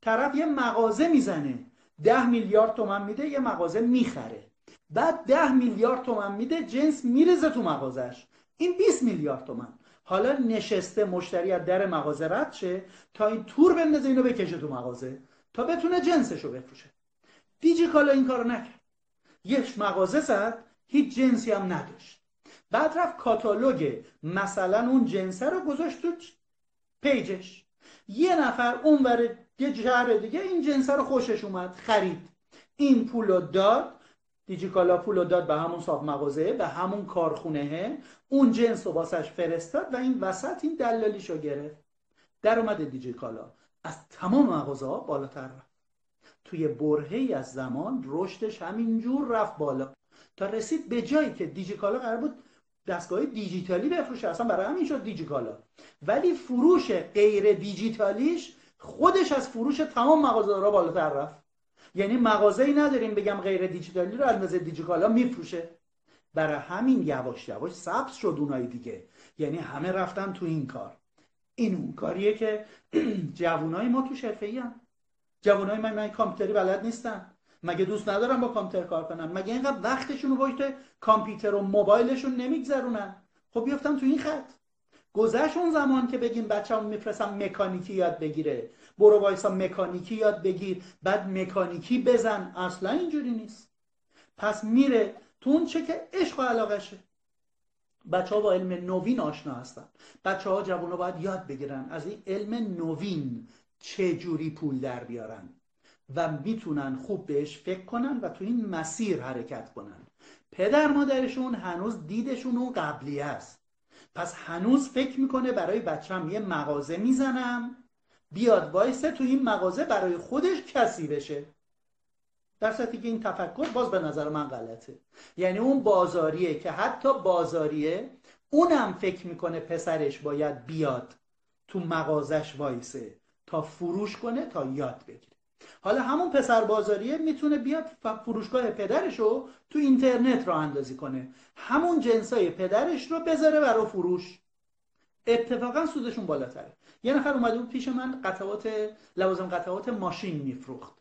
طرف یه مغازه می‌زنه ده میلیارد تومن میده یه مغازه می‌خره. بعد ده میلیارد تومن میده جنس میرزه تو مغازش. این 20 میلیارد تومن حالا نشسته مشتری از در مغازه رد شه تا این تور بندازه اینو بکشه تو مغازه تا بتونه جنسش رو بفروشه. دیجی کالا این کارو نکرد. یه مغازه زد هیچ جنسی هم نداشت. بعد رفت کاتالوگ مثلا اون جنسه رو گذاشت تو پیجش. یه نفر اون یه شهر دیگه این جنسه رو خوشش اومد خرید. این پول رو داد دیجیکالا پول رو داد به همون صاحب مغازه به همون کارخونه. اون جنس رو واسش فرستاد و این وسط این دلالیشو گرفت. در اومده دیجیکالا از تمام مغازه ها بالاتر رفت. توی برهی از زمان رشدش همینجور رفت بالا. تا رسید به جایی که دیجیکالا قرار بود دستگاه دیجیتالی بفروشه. اصلا برای همین شد دیجیکالا ولی فروش غیر دیجیتالیش خودش از فروش تمام مغازه‌دارا بالاتر رفت. یعنی مغازه ای نداریم بگم غیر دیجیتالی رو اندازه دیجیکالا میفروشه. برای همین یواش یواش سبز شد اونای دیگه. یعنی همه رفتن تو این کار. این اون کاریه که جوانای ما تو حرفه‌ای هم جوانای من من کامپیوتری بلد نیستن؟ مگه دوست ندارم با کامپیوتر کار کنن؟ مگه اینقدر وقتشون رو کامپیوتر و موبایلشون نمیگذرونن؟ خب بیافتم تو این خط. گذشت اون زمان که بگیم بچه‌مون میفرستم مکانیکی یاد بگیره. برو وایسا مکانیکی یاد بگیر. بعد مکانیکی بزن. اصلا اینجوری نیست. پس میره تو اون چه که عشق و علاقشه. بچه ها با علم نوین آشنا هستن. بچه ها جوان باید یاد بگیرن از این علم نوین چه جوری پول در بیارن. و می‌تونن خوب بهش فکر کنن و تو این مسیر حرکت کنن. پدر مادرشون هنوز دیدشون اون قبلی است. پس هنوز فکر می‌کنه برای بچم یه مغازه می‌زنم؟ بیاد وایسه تو این مغازه برای خودش کسی بشه. در صورتی که این تفکر باز به نظر من غلطه. یعنی اون بازاریه که حتی بازاریه اونم فکر می‌کنه پسرش باید بیاد تو مغازش وایسه تا فروش کنه تا یاد بگیره. حالا همون پسر بازاریه می‌تونه بیاد فروشگاه پدرش رو تو اینترنت را اندازی کنه. همون جنسای پدرش رو بذاره برای فروش. اتفاقا سودشون بالاتره. یه نفر اومده بود پیش من قطعات لوازم قطعات ماشین میفروخت.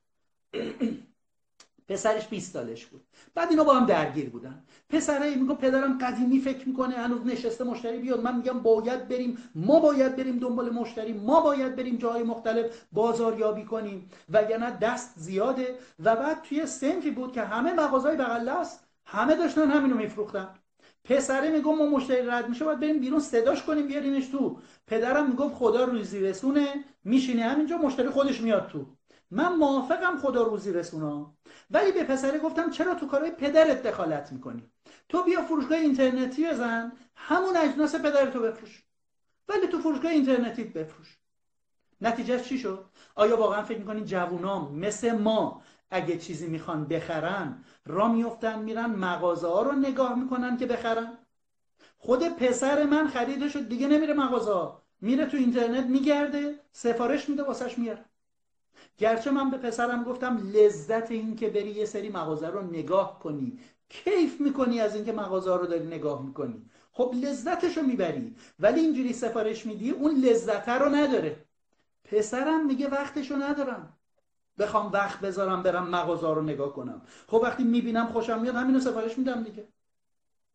پسرش 20 سالش بود. بعد اینا با هم درگیر بودن. پسره میگه پدرم قدیمی فکر می‌کنه هنوز نشسته مشتری بیاد. من میگم باید بریم. ما باید بریم دنبال مشتری. ما باید بریم جاهای مختلف بازاریابی کنیم. وگرنه دست زیاده. و بعد توی سنفی بود که همه مغازهای بغل است همه داشتن همینو میفروختن. پسره میگم ما مشتری رد میشه باید بریم بیرون صداش کنیم بیاریمش تو. پدرم می‌گفت خدا روزی رسونه. میشینه همینجا مشتری خودش میاد تو. من موافقم خدا روزی رسونا. ولی به پسره گفتم چرا تو کارهای پدرت دخالت می‌کنی؟ تو بیا فروشگاه اینترنتی بزن همون اجناس پدرتو بفروش. ولی تو فروشگاه اینترنتی بفروش. نتیجه چی شد؟ آیا واقعا فکر می‌کنین جوونام مثل ما اگه چیزی می‌خوان بخرن را میفتن میرن مغازه ها رو نگاه می‌کنن که بخرن؟ خود پسر من خریده شد دیگه نمیره مغازه میره تو اینترنت میگرده سفارش میده واسش میاره. گرچه من به پسرم گفتم لذت این که بری یه سری مغازه رو نگاه کنی. کیف می‌کنی از اینکه مغازه رو داری نگاه می‌کنی. خب لذتشو می‌بری. ولی اینجوری سفارش میدی اون لذت رو نداره. پسرم میگه وقتشو ندارم. بخوام وقت بذارم برم مغازه رو نگاه کنم. خب وقتی می‌بینم خوشم میاد همینو سفارش میدم دیگه.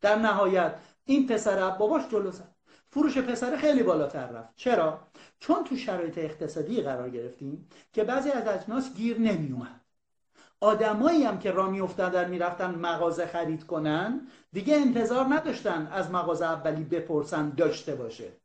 در نهایت این پسر باباش جلو زد. فروش پسر خیلی بالاتر رفت. چرا؟ چون تو شرایط اقتصادی قرار گرفتیم که بعضی از اجناس گیر نمی اومد آدمایی هم که را میافتادن می‌رفتن مغازه خرید کنن دیگه انتظار نداشتن از مغازه اولی بپرسن داشته باشه.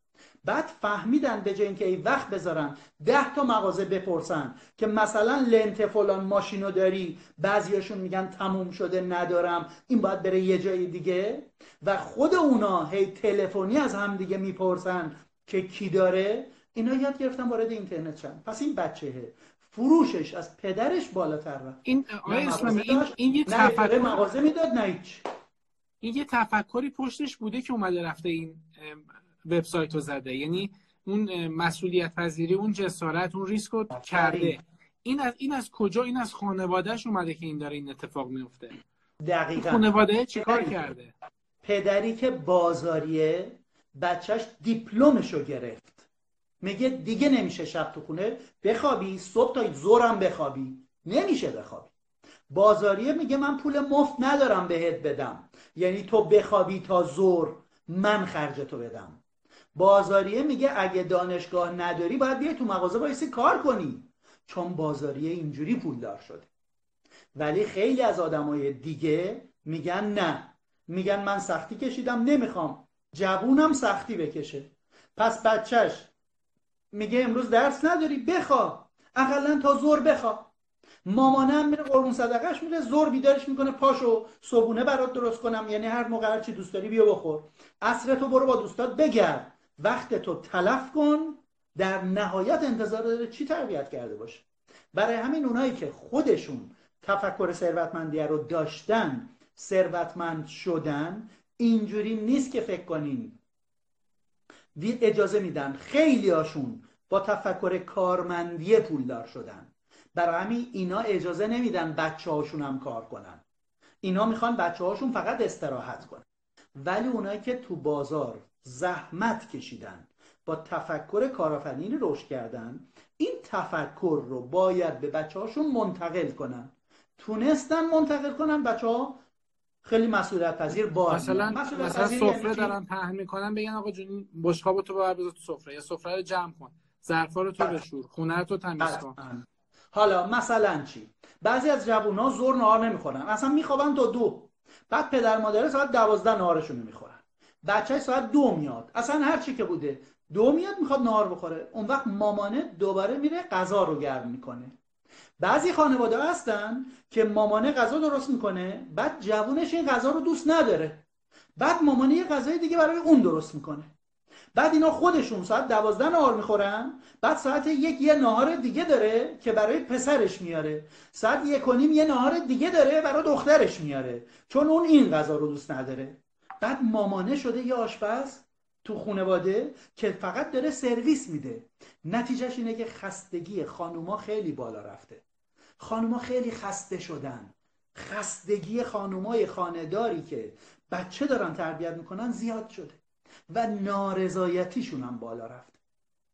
بعد فهمیدن به جای اینکه ای وقت بذارن ده تا مغازه بپرسن که مثلا لنت فلان ماشینو داری؟ بعضیاشون میگن تموم شده ندارم. این باید بره یه جای دیگه. و خود اونا هی تلفنی از هم دیگه می‌پرسن که کی داره؟ اینا یاد گرفتن وارد اینترنت شدن پس این بچهه. فروشش از پدرش بالاتر رفت. این اسلامی این, این یه تفکر مغازه می‌داد نه هیچ. این یه تفکری پشتش بوده که اومده رفته این وبسایت رو زده. یعنی اون مسئولیت پذیری اون جسارت اون ریسک رو کرده. این از این از کجا این از خانوادهش اومده که این داره این اتفاق میفته؟ دقیقا. خانواده چیکار کرده؟ پدری که بازاریه بچهش دیپلمش رو گرفت. میگه دیگه نمیشه شب تو خونه بخوابی صبح تا زورم بخوابی. نمیشه بخوابی. بازاریه میگه من پول مفت ندارم بهت بدم. یعنی تو بخوابی تا زور من خرج تو بدم. بازاریه میگه اگه دانشگاه نداری باید بیای تو مغازه بایستی کار کنی. چون بازاریه اینجوری پولدار شده. ولی خیلی از آدمای دیگه میگن نه. میگن من سختی کشیدم نمی‌خوام. جوونم سختی بکشه. پس بچهش میگه امروز درس نداری بخوا. اقلا تا زور بخوا. مامانه هم میره قربون صدقش میره زور بیدارش می‌کنه پاشو صبونه برات درست کنم. یعنی هر موقع هر چی دوست داری بیا بخور. عصر تو برو با دوستات بگرد. وقت تو تلف کن در نهایت انتظار داره چی تربیت کرده باشه. برای همین اونایی که خودشون تفکر ثروتمندی رو داشتن ثروتمند شدن اینجوری نیست که فکر کنین. اجازه میدن خیلی هاشون با تفکر کارمندی پولدار شدن. برای همین اینا اجازه نمیدن بچه هاشون هم کار کنن. اینا می‌خوان بچه هاشون فقط استراحت کنن. ولی اونایی که تو بازار زحمت کشیدن با تفکر کارآفرینی رشد کردن این تفکر رو باید به بچه هاشون منتقل کنن. تونستن منتقل کنن بچه ها خیلی مسئولیت پذیر با مثلا مثلا سفره یعنی دارن پهن می‌کنن بگن آقا جون بشقاب تو ببر بذار تو سفره یا سفره رو جمع کن. ظرفا رو تو بله. بشور خونه رو تو تمیز بله. کن حالا مثلا چی؟ بعضی از جوونا زور نهار نمی‌خورن. اصلا میخوابن تا دو. بعد پدر مادر ساعت دوازده نهارشون می‌خورن. بچه ساعت دو میاد. اصلا هر چی که بوده. دو میاد می‌خواد نهار بخوره. اون وقت مامانه دوباره میره غذا رو گرم می‌کنه. بعضی خانواده هستن که مامانه غذا درست می‌کنه بعد جوونش این غذا رو دوست نداره. بعد مامانه یه غذای دیگه برای اون درست می‌کنه. بعد اینا خودشون ساعت دوازده نهار می‌خورن بعد ساعت یک یه نهار دیگه داره که برای پسرش میاره. ساعت یک و نیم یه نهار دیگه داره برای دخترش میاره. چون اون این غذا رو دوست نداره. بعد مامانه شده یه آشپز تو خانواده که فقط داره سرویس میده. نتیجهش اینه که خستگی خانوما خیلی بالا رفته. خانوما خیلی خسته شدن. خستگی خانومای خانداری که بچه دارن تربیت می‌کنن زیاد شده و نارضایتیشون هم بالا رفته.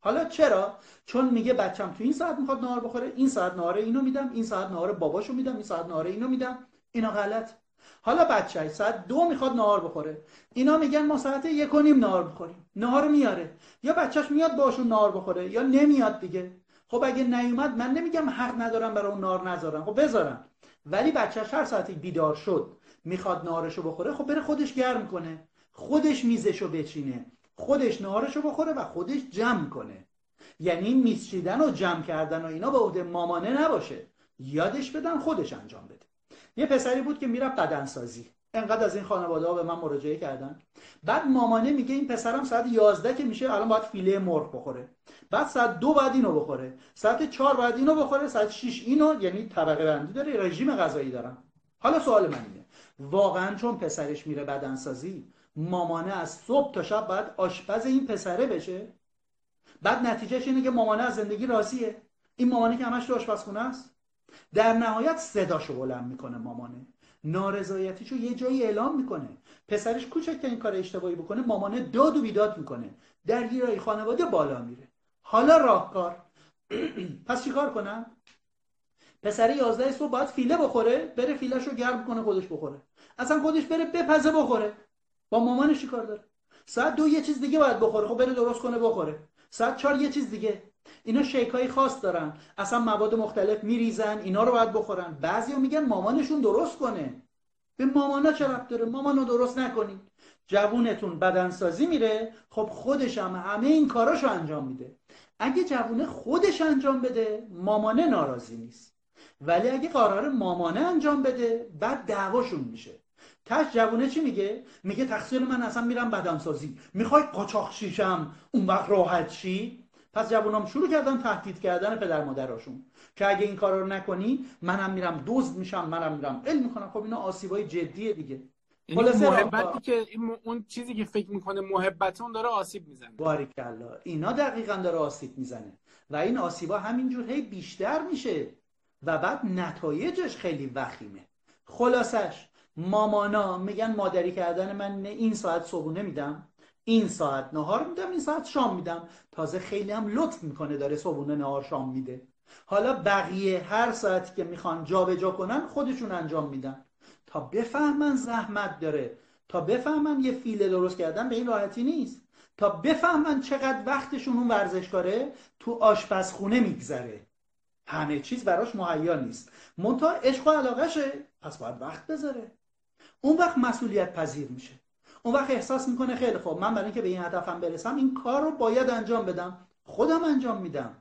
حالا چرا؟ چون میگه بچم تو این ساعت می‌خواد نهار بخوره این ساعت نهار اینو میدم این ساعت نهار باباشو میدم این ساعت نهار اینو میدم. اینا غلط حالا بچه ساعت دو می‌خواد نهار بخوره. اینا میگن ما ساعت یک و نیم نهار بخوریم. نهار میاره. یا بچهش میاد باشون نهار بخوره یا نمیاد دیگه. خب اگه نیومد من نمیگم حق ندارم برای اون نار نذارم خب بذارم ولی بچهش هر ساعتی بیدار شد می‌خواد نارشو بخوره خب بره خودش گرم کنه. خودش میزشو بچینه. خودش نهارشو بخوره و خودش جمع کنه. یعنی میز و جمع کردن و اینا به عهده مامانه نباشه. یادش بدن خودش انجام بده. یه پسری بود که می‌رفت بدنسازی. انقدر از این خانواده ها به من مراجعه کردن. بعد مامانه میگه این پسرم ساعت 11 که میشه الان باید فیله مرغ بخوره. بعد ساعت دو بعد اینو بخوره. ساعت 4 بعد اینو بخوره. ساعت 6 اینو یعنی طبقه بندی داره رژیم غذایی دارم. حالا سوال من اینه. واقعا چون پسرش میره بدنسازی مامانه از صبح تا شب باید آشپز این پسره بشه؟ بعد نتیجهش اینه که مامانه از زندگی راضیه. این مامانه که همش تو آشپزخونه است؟ در نهایت صداشو بلند می‌کنه مامانه. نارضایتیشو یه جایی اعلام می‌کنه. پسرش کوچک این کار اشتباهی بکنه مامانه داد و بیداد می‌کنه. درگیرای خانواده بالا میره. حالا راهکار. پس چیکار کنم؟ پسر 11 صبح باید فیله بخوره بره فیلش رو گرم کنه خودش بخوره. اصلا خودش بره بپزه بخوره. با مامانش چیکار داره؟ ساعت دو یه چیز دیگه باید بخوره. خب بره درست کنه بخوره. ساعت چهار یه چیز دیگه. اینا شیک های خاص دارن. اصلا مواد مختلف میریزن اینا رو باید بخورن. بعضیا میگن مامانشون درست کنه. به مامانا چه ربط داره؟ مامانو درست نکنید جوونتون بدنسازی میره. خب خودش هم همه این کاراشو انجام میده. اگه جوونه خودش انجام بده مامانه ناراضی نیست. ولی اگه قرار مامانه انجام بده بعد دعواشون میشه. تش جوونه چی میگه؟ میگه تقصیر من اصلا میرم بدنسازی. می‌خوای قاچاق شیشم اون وقت راحت شی؟ پس جوانام شروع کردن تهدید کردن پدر مادراشون که اگه این کارا رو نکنی منم میرم دزد میشم منم میرم علم می‌کنم. خب اینا آسیبای جدیه دیگه. محبتی که اون چیزی که فکر می‌کنه محبت اون داره آسیب می‌زنه. باریکلا. اینا دقیقا داره آسیب می‌زنه. و این آسیبا همینجور هی بیشتر میشه. و بعد نتایجش خیلی وخیمه. خلاصش. مامانا میگن مادری کردن من این ساعت صبحونه میدم این ساعت نهار میدم این ساعت شام میدم. تازه خیلی هم لطف می‌کنه داره صبحونه نهار شام میده. حالا بقیه هر ساعتی که می‌خوان جابجا کنن خودشون انجام میدن. تا بفهمن زحمت داره تا بفهمن یه فیله درست کردن به این راحتی نیست. تا بفهمن چقدر وقتشون اون ورزشکاره تو آشپزخونه میگذره. همه چیز براش مهیا نیست. منتها عشق و علاقشه. پس باید وقت بذاره. اون وقت مسئولیت پذیر میشه. اون وقت احساس می‌کنه خیلی خوب. من برای اینکه به این هدفم برسم این کار رو باید انجام بدم. خودم انجام میدم.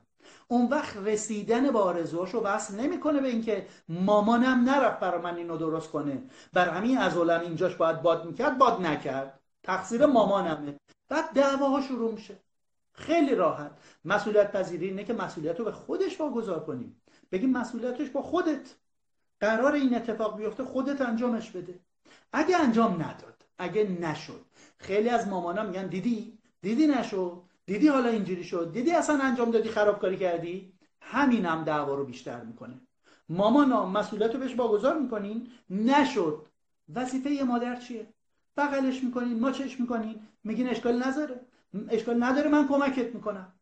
اون وقت رسیدن به آرزوهاشو وصل نمی‌کنه به اینکه مامانم نرفت برای من اینو درست کنه. بر همین از اینجاش باید باد می‌کرد باد نکرد. تقصیر مامانمه. بعد دعواها شروع میشه. خیلی راحت. مسئولیت پذیری اینه که مسئولیت رو به خودش واگذار کنیم بگیم مسئولیتش با خودت. قرار این اتفاق بیفته خودت انجامش بده. اگه انجام نداد اگه نشد. خیلی از مامانا میگن دیدی؟ دیدی نشد؟ دیدی حالا اینجوری شد؟ دیدی اصلا انجام دادی؟ خرابکاری کردی؟ همینم هم دعوا رو بیشتر می‌کنه. مامانا مسئولیت رو بهش واگذار می‌کنین نشد. وظیفه یه مادر چیه؟ بغلش می‌کنین ماچش می‌کنین میگین اشکال نذاره. اشکال نداره من کمکت می‌کنم.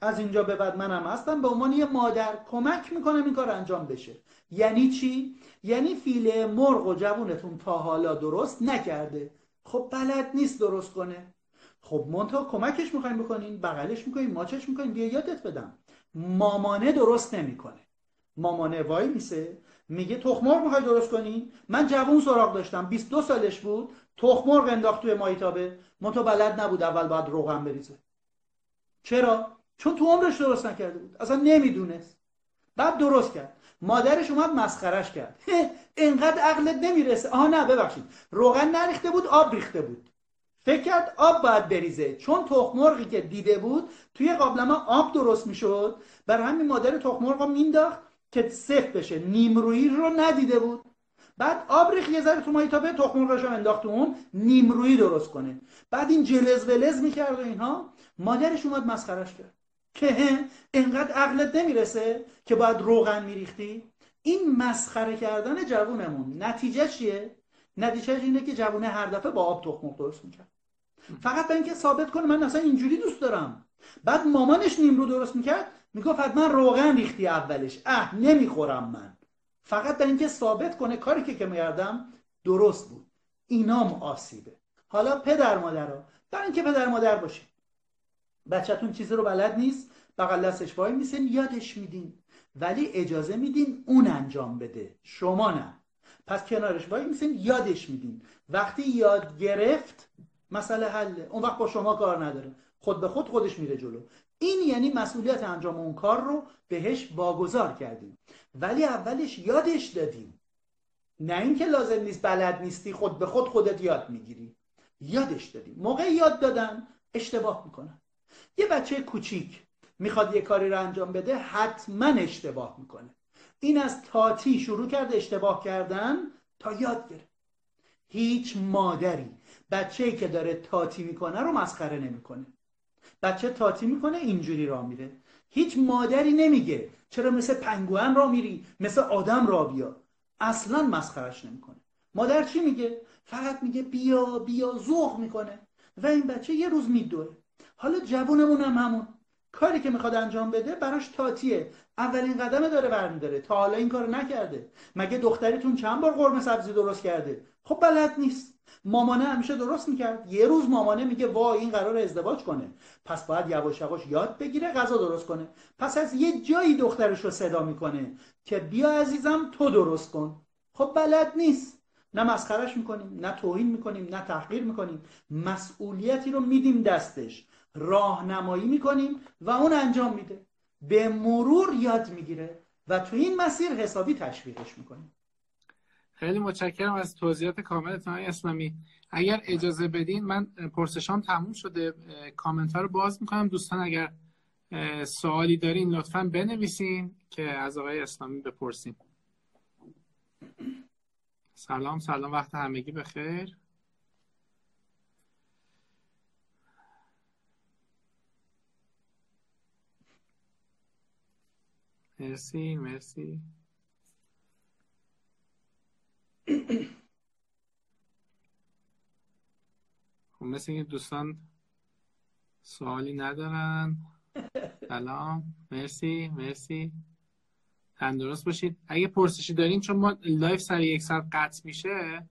از اینجا به بعد منم هستم به عنوان یه مادر کمک می‌کنم این کار انجام بشه. یعنی چی؟ یعنی فیله مرغ و جوونتون تا حالا درست نکرده. خب بلد نیست درست کنه. خب مونتا کمکش می‌خوایم بکنین بغلش می‌کنین ماچش می‌کنین بیا یادت بدم. مامانه درست نمی‌کنه. مامانه وای میسه. میگه تخمرغ می‌خوای درست کنی؟ من جوون سراغ داشتم 22 سالش بود. تخمرغ انداخت توی مایتابه مونتا بلد نبود اول باید روغن بریزه. چرا؟ چون تو عمرش درست نکرده بود. اصلا نمی‌دونست. بعد درست کرد. مادرش اومد مسخرش کرد. اینقدر عقلت نمی‌رسه. آها نه ببخشید. روغن نریخته بود آب ریخته بود. فکر کرد آب باید بریزه. چون تخمرغی که دیده بود توی قابلمه آب درست می‌شد. بر همین مادر تخمرغ مینداخت که سفت بشه. نیمرویی رو ندیده بود. بعد آب ریخت یه ذره تو مایتابه تخمرغش رو انداخت اون نیمرویی درست کنه. بعد این جلز ولز می‌کرد و اینها. مادرش اومد مسخرش کرد. که انقدر عقلت نمی‌رسه که باید روغن میریختی؟ این مسخره کردن جوونمون نتیجه چیه؟ نتیجه اینه که جوونه هر دفعه با آب تخم درست می‌کرد. فقط به اینکه ثابت کنه من اصلا اینجوری دوست دارم. بعد مامانش نیمرو درست می‌کرد می‌گفت حتما روغن ریختی اولش. اه نمی‌خورم من. فقط به اینکه ثابت کنه کاری که که میردم درست بود. اینام آسیبه. حالا پدر مادر برای اینکه پدر مادر باشید بچهتون چیزی رو بلد نیست بغل دستش وای میسین یادش میدین. ولی اجازه میدین اون انجام بده. شما نه. پس کنارش وای میسین یادش میدین. وقتی یاد گرفت مسئله حله اون وقت با شما کار نداره. خود به خود خودش میره جلو. این یعنی مسئولیت انجام اون کار رو بهش واگذار کردیم. ولی اولش یادش دادیم. نه اینکه لازم نیست بلد نیستی خود به خود خودت یاد می‌گیری. یادش دادیم. موقع یاد دادن اشتباه می‌کنن. یه بچه کوچیک می‌خواد یه کاری رو انجام بده حتما اشتباه می‌کنه. این از تاتی شروع کرده اشتباه کردن تا یاد گرفت. هیچ مادری بچه که داره تاتی می‌کنه رو مسخره نمی‌کنه. بچه تاتی می‌کنه اینجوری را میره. هیچ مادری نمیگه چرا مثل پنگوان را میری مثل آدم را بیا. اصلا مسخرش نمی‌کنه. مادر چی میگه؟ فقط میگه بیا بیا ذوق می‌کنه. و این بچه یه روز میدوه. حالا جوونمون هم همون. کاری که می‌خواد انجام بده براش تاتیه. اولین قدم داره برمیداره. تا حالا این کارو نکرده. مگه دختریتون چند بار قرمه سبزی درست کرده؟ خب بلد نیست. مامانه همیشه درست می‌کرد. یه روز مامانه میگه وای این قرار ازدواج کنه. پس باید یواش یواش یاد بگیره غذا درست کنه. پس از یه جایی دخترش رو صدا می‌کنه که بیا عزیزم تو درست کن. خب بلد نیست. نه مسخرش می‌کنیم نه توهین می‌کنیم نه تحقیر می‌کنیم. مسئولیتی رو میدیم دستش. راهنمایی می‌کنیم و اون انجام میده. به مرور یاد می‌گیره و تو این مسیر حسابی تشویقش می‌کنیم. خیلی متشکرم از توضیحات کاملتون های اسلامی. اگر اجازه بدین من پرسشام تموم شده. کامنت ها رو باز می‌کنم. دوستان اگر سوالی دارین لطفا بنویسین که از آقای اسلامی بپرسیم. سلام سلام. وقت همگی بخیر. مرسی مرسی. خب مثل این دوستان سوالی ندارن. سلام. مرسی مرسی. تندرست باشید. اگه پرسشی دارین چون ما live سر یک ساعت قطع میشه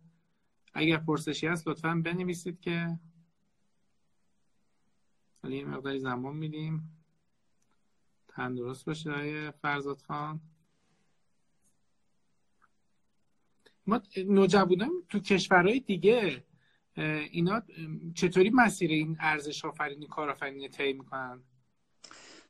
اگر پرسشی هست لطفا بنویسید که ولی یه مقداری زمان میدیم. تندرست باشید آقای فرزاد خان؟ ما نوجوانان تو کشورهای دیگه اینا چطوری مسیر این ارزش آفرینی کارآفرینی طی می‌کنن؟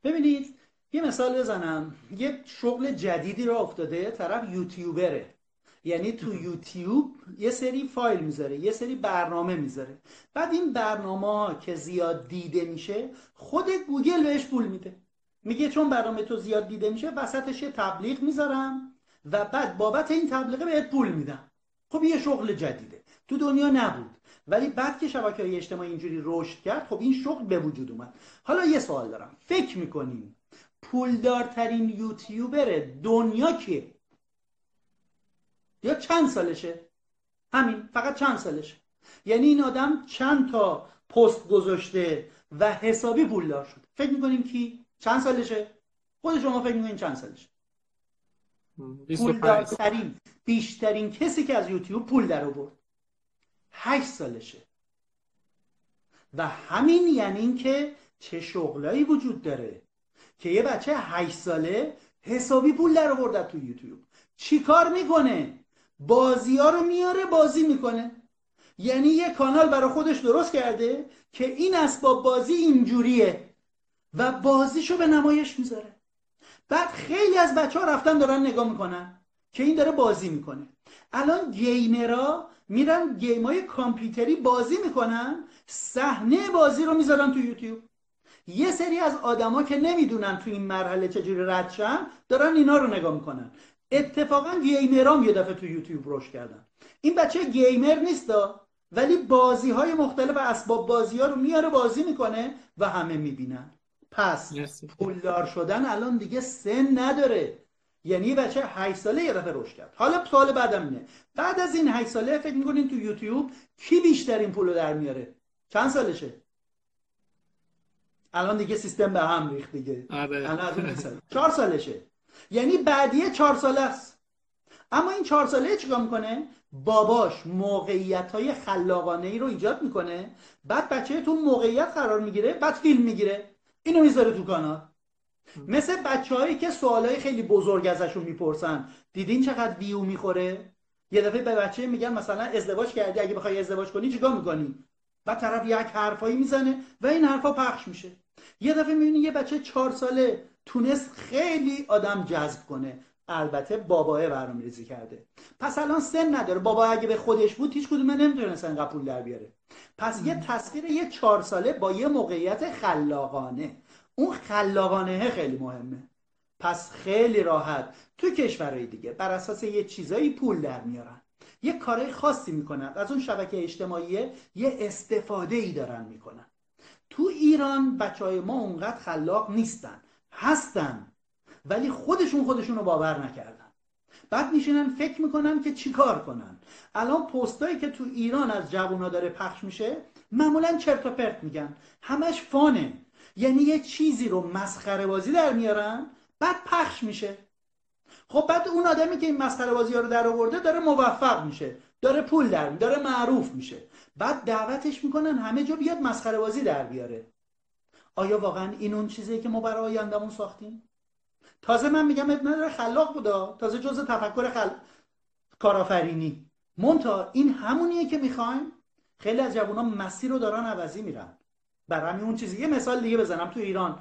ببینید یه مثال بزنم. یه شغل جدیدی رو افتاده طرف یوتیوبره. یعنی تو یوتیوب یه سری فایل می‌ذاره یه سری برنامه می‌ذاره. بعد این برنامه که زیاد دیده میشه خود گوگل بهش پول میده. میگه چون برنامه تو زیاد دیده میشه وسطش یه تبلیغ می‌ذارم و بعد بابت این تبلیغه بهت پول میدم. خب یه شغل جدیده. تو دنیا نبود. ولی بعد که شبکه های اجتماعی اینجوری رشد کرد خب این شغل به وجود اومد. حالا یه سوال دارم. فکر می‌کنیم پولدارترین یوتیوبر دنیا کیه؟ یا چند سالشه؟ همین فقط چند سالشه. یعنی این آدم چند تا پست گذاشته و حسابی پولدار شد فکر می‌کنیم کی؟ چند سالشه؟ خود شما فکر می‌کنین چند سالشه؟ پولدارترین بیشترین کسی که از یوتیوب پول در آورد. هشت سالشه. و همین یعنی اینکه چه شغلایی وجود داره که یه بچه هشت ساله حسابی پول در آورده تو یوتیوب. چی کار می‌کنه؟ بازی ها رو میاره بازی می‌کنه. یعنی یه کانال برای خودش درست کرده که این اسباب بازی اینجوریه. و بازیشو به نمایش می‌ذاره. بعد خیلی از بچه ها رفتن دارن نگاه می‌کنن که این داره بازی می‌کنه. الان گیمرا میرن گیم های کامپیوتری بازی می‌کنن صحنه بازی رو می‌ذارن تو یوتیوب. یه سری از آدما که نمی‌دونن تو این مرحله چجوری رد شن دارن اینا رو نگاه می‌کنن. اتفاقا گیمرام یه دفعه تو یوتیوب روش کردن. این بچه گیمر نیستا ولی بازی های مختلف اسباب بازی ها رو میاره بازی می‌کنه و همه می‌بینن. پس پولدار شدن الان دیگه سن نداره. یعنی بچه 8 ساله یه دفعه رشد کرد. حالا سوال بعدم اینه. بعد از این 8 ساله فکر می‌کنین تو یوتیوب کی بیشترین پولو در میاره؟ چند سالشه؟ الان دیگه سیستم به هم ریخت دیگه. آره. الان از 4 سالشه. یعنی بعدیه چهار ساله است. اما این چهار ساله چیکار می‌کنه؟ باباش موقعیت های خلاقانه ای رو ایجاد می‌کنه. بعد بچه تو موقعیت قرار می‌گیره بعد فیلم می‌گیره. اینو می‌ذاره تو کانال. مثل بچه هایی که های خیلی بزرگ ازشون می‌پرسن. دیدین چقدر ویو می‌خوره؟ یه دفعه به بچه میگن مثلا ازدواج کردی اگه بخوای ازدواج کنی چیکار می‌کنی؟ بعد طرف یک حرفایی می‌زنه و این حرفا پخش میشه. یه دفعه می‌بینی یه بچه چهار ساله تونست خیلی آدم جذب کنه. البته باباه برنامه ریزی کرده. پس الان سن نداره. بابا اگه به خودش بود هیچ کدومه نمی‌تونست انقدر پول در بیاره. پس یه تصویر یه چهار ساله با یه موقعیت خلاقانه. اون خلاقانه خیلی مهمه. پس خیلی راحت تو کشورهای دیگه بر اساس یه چیزایی پول در میارن. یه کارهای خاصی می‌کنن. از اون شبکه اجتماعی یه استفاده ای دارن می‌کنن. تو ایران بچه های ما اونقدر خلاق نیستن. هستن. ولی خودشون خودشون رو باور نکردن. بعد میشینن فکر می‌کنن که چیکار کنن. الان پستایی که تو ایران از جوونا داره پخش میشه معمولا چرت و پرت میگن. همش فانه. یعنی یه چیزی رو مسخره بازی در میارن بعد پخش میشه. خب بعد اون آدمی که این مسخره بازی ها رو در آورده داره موفق میشه. داره پول در داره معروف میشه. بعد دعوتش می‌کنن همه جا بیاد مسخره بازی در بیاره. آیا واقعا این اون چیزیه که ما برای آیندهمون ساختیم؟ تازه من میگم ابن نداره خلاق بودا تازه جزء تفکر خل... کارآفرینی. مونتا این همونیه که می‌خوایم؟ خیلی از جوونا مسیر رو دارن عوضی میرن. همین اون چیزی. یه مثال دیگه بزنم تو ایران.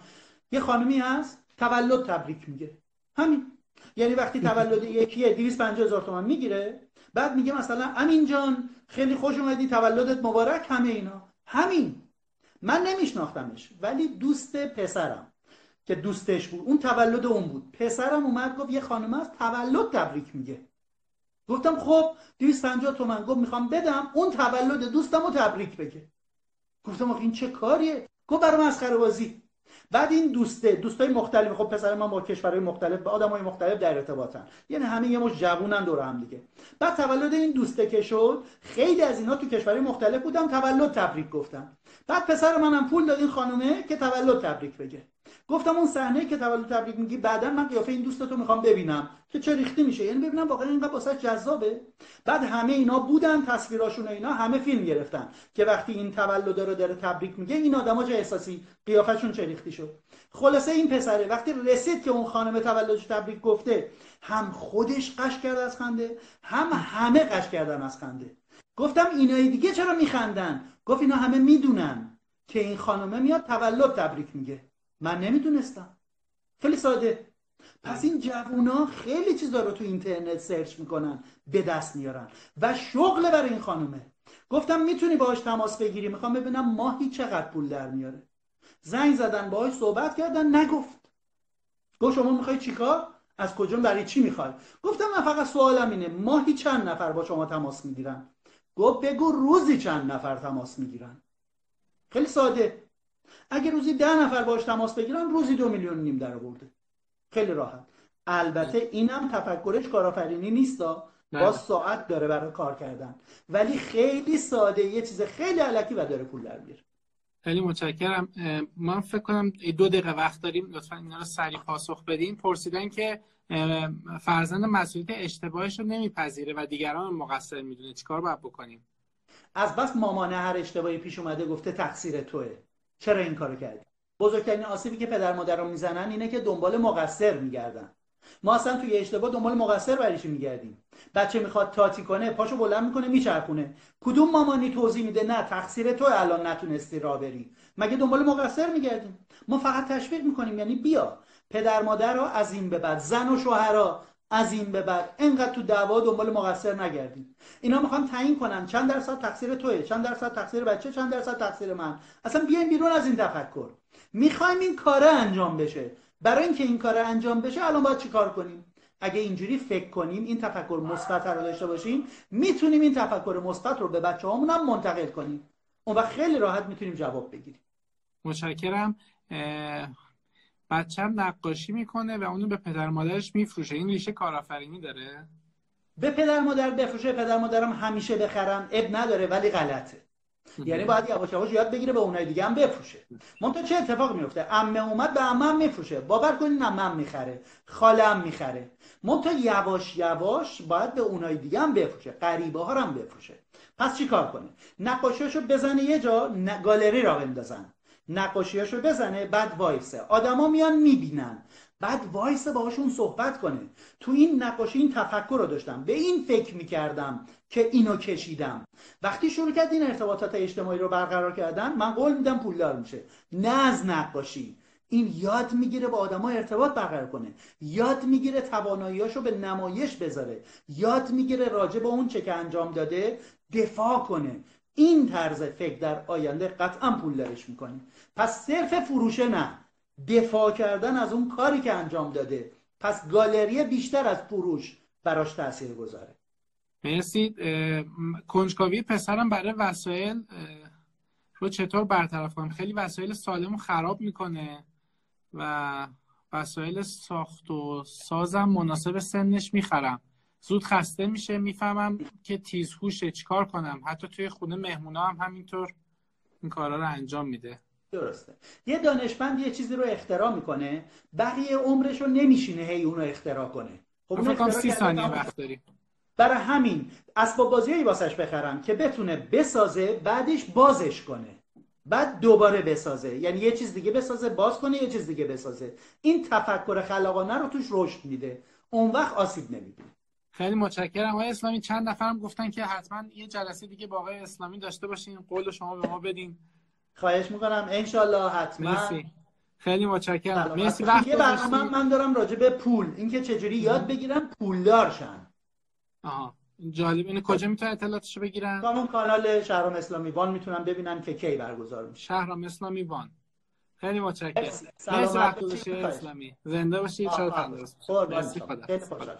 یه خانمی هست تولد تبریک میگه. همین. یعنی وقتی تولد یکیه 250 هزار تومان می‌گیره بعد میگه مثلا امین جان خیلی خوش اومدی تولدت مبارک همه اینا. همین. من نمیشناختمش ولی دوست پسرم. که دوستش بود. اون تولد اون بود. پسرم اومد گفت یه خانم از تولد تبریک میگه. گفتم خب 250 تومن. گفت می‌خوام بدم اون تولد دوستم رو تبریک بگه. گفتم این چه کاریه؟ گفت برای مسخره بازی. بعد این دوسته دوستای مختلف خب پسر من با کشورهای مختلف با آدمای مختلف در ارتباطن. یعنی همه یه مش جوونن دور هم دیگه. بعد تولد این دوسته که شد خیلی از اینا تو کشورهای مختلف بودن تولد تبریک گفتن. بعد پسر منم پول داد این خانومه که تولد تبریک بگه. گفتم اون صحنه که تولد تبریک میگی بعدا من قیافه این دوستتو می‌خوام ببینم که چه ریختی میشه. یعنی ببینم واقعا اینقدر واسه جذابه. بعد همه اینا بودن تصویراشون اینا همه فیلم گرفتن. که وقتی این تولد رو داره تبریک میگه این آدما چه احساسی قیافشون چه ریختی شد؟ خلاصه این پسره وقتی رسید که اون خانم تولدش تبریک گفته هم خودش قش کرد از خنده هم همه قش کردن از خنده. گفتم اینای دیگه چرا میخندن؟ گفت اینا همه می‌دونن که این خانمه میاد تولد تبریک میگه. من نمی‌دونستم. خیلی ساده. پس این جوونا خیلی چیزا رو تو اینترنت سرچ می‌کنن به دست میارن و شغل برای این خانومه. گفتم می‌تونی باهاش تماس بگیری؟ می‌خوام ببینم ماهی چقدر پول در میاره. زنگ زدن باهاش صحبت کردن نگفت. گفت شما می‌خوای چیکار از کجا برای چی می‌خوای؟ گفتم من فقط سوالم اینه ماهی چند نفر با شما تماس می‌گیرن؟ گفت بگو روزی چند نفر تماس می‌گیرن. خیلی ساده. اگه روزی ده نفر باش تماس بگیرن روزی دو میلیون نیم در آورده. خیلی راحت. البته اینم تفکرش کارآفرینی نیستا. با ساعت داره برای کار کردن. ولی خیلی ساده. یه چیز خیلی علکی و داره پول در میاره. خیلی متشکرم. من فکر کنم دو دقیقه وقت داریم. لطفا اینا رو سریع پاسخ بدین. پرسیدن که فرزند مسئولیت اشتباهش رو نمیپذیره و دیگران مقصر می‌دونه. چیکار باید بکنیم؟ از بس مامانه هر اشتباهی پیش اومده گفته تقصیر توه. چرا این کارو کردی؟ بزرگترین آسیبی که پدر مادر رو می‌زنن اینه که دنبال مقصر میگردن. ما اصلا توی اشتباه دنبال مقصر برایش میگردیم؟ بچه می‌خواد تاتی کنه پاشو بلند می‌کنه میچرخونه. کدوم مامانی توضیح میده؟ نه تقصیر تو الان نتونستی را بری. مگه دنبال مقصر میگردیم؟ ما فقط تشویق می‌کنیم یعنی بیا. پدر مادر رو از این به بعد زن و شوهرها از این به بعد. انقدر تو دعوا دنبال مقصر نگردیم. اینا می‌خوان تعیین کنن. چند درصد تقصیر توه؟ چند درصد تقصیر بچه؟ چند درصد تقصیر من؟ اصلا بیاین بیرون از این تفکر. می‌خوایم این کاره انجام بشه. برای اینکه این کار انجام بشه الان باید چیکار کنیم؟ اگه اینجوری فکر کنیم این تفکر مثبت رو داشته باشیم می‌تونیم این تفکر مثبت رو به بچه هم منتقل کنیم. اون وقت خیلی راحت می‌تونیم جواب بگیریم. متشکرم. بچم نقاشی می‌کنه و اونو به پدر مادرش میفروشه. این ریشه کارآفرینی داره؟ به پدر مادر بفروشه. پدر مادرم همیشه بخرن. اب نداره ولی غلطه. یعنی باید یواش یواش یاد بگیره به اونای دیگه هم بفروشه. منتها چه اتفاق میفته عمه اومد به عمه هم میفروشه. باور کنین عمه هم می‌خره. خاله هم می‌خره. منتها یواش یواش باید به اونای دیگه هم بفروشه. غریبه ها هم بفروشه. پس چی کار کنه؟ نقاشیاشو بزنه یه جا گالری را بندازن. نقاشیاشو بزنه بعد وایسه. آدما میان می‌بینن. بعد وایسه باهاشون صحبت کنه. تو این نقاشی این تفکر رو داشتم. به این فکر می‌کردم که اینو کشیدم. وقتی شروع کرد این ارتباطات اجتماعی رو برقرار کردن من قول میدم پولدار میشه. نه از نقاشی. این یاد می‌گیره با آدما ارتباط برقرار کنه. یاد می‌گیره تواناییاشو به نمایش بذاره. یاد می‌گیره راجع به اون چه که انجام داده دفاع کنه. این طرز فکر در آینده قطعا پول درش می‌کنیم پس صرف فروشه نه دفاع کردن از اون کاری که انجام داده. پس گالری بیشتر از فروش براش تاثیر گذاره. مرسی. کنجکاوی پسرم برای وسایل رو چطور برطرف کنم؟ خیلی وسایل سالم خراب می‌کنه و وسایل ساخت و سازم مناسب سنش می‌خرم. زود خسته میشه می‌فهمم که تیزهوشه. چیکار کنم؟ حتی توی خونه مهمونا هم همینطور این کارا رو انجام میده. درسته. یه دانشمند یه چیزی رو اختراع می‌کنه بقیه عمرش رو نمیشینه هی اونو اختراع کنه. خب اون سی ثانیه وقت داریم. برای همین اسباب بازیایی واسش بخرم که بتونه بسازه بعدش بازش کنه. بعد دوباره بسازه. یعنی یه چیز دیگه بسازه باز کنه یه چیز دیگه بسازه. این تفکر خلاقانه رو توش رشد میده. اون وقت آسیب نمی‌بینه. خیلی متشکرم. آقای اسلامی چند نفرم گفتن که حتما یه جلسه دیگه با آقای اسلامی داشته باشین. قول شما به ما بدین. خواهش می‌کنم. انشالله حتما. مرسی. خیلی متشکرم. مرسی. وقت یه برنامه من دارم راجع به پول. اینکه چجوری یاد بگیرم پولدار شن. آها. جالب. اینه کجا می‌تونن اطلاعاتشو بگیرن؟ کامون کانال شهرام اسلامی وان می‌تونن ببینن که کی برگزار میشه. شهرام اسلامی وان. خیلی متشکرم. مرسی. وقت اسلامی. زنده باشید شاد تندرست خدا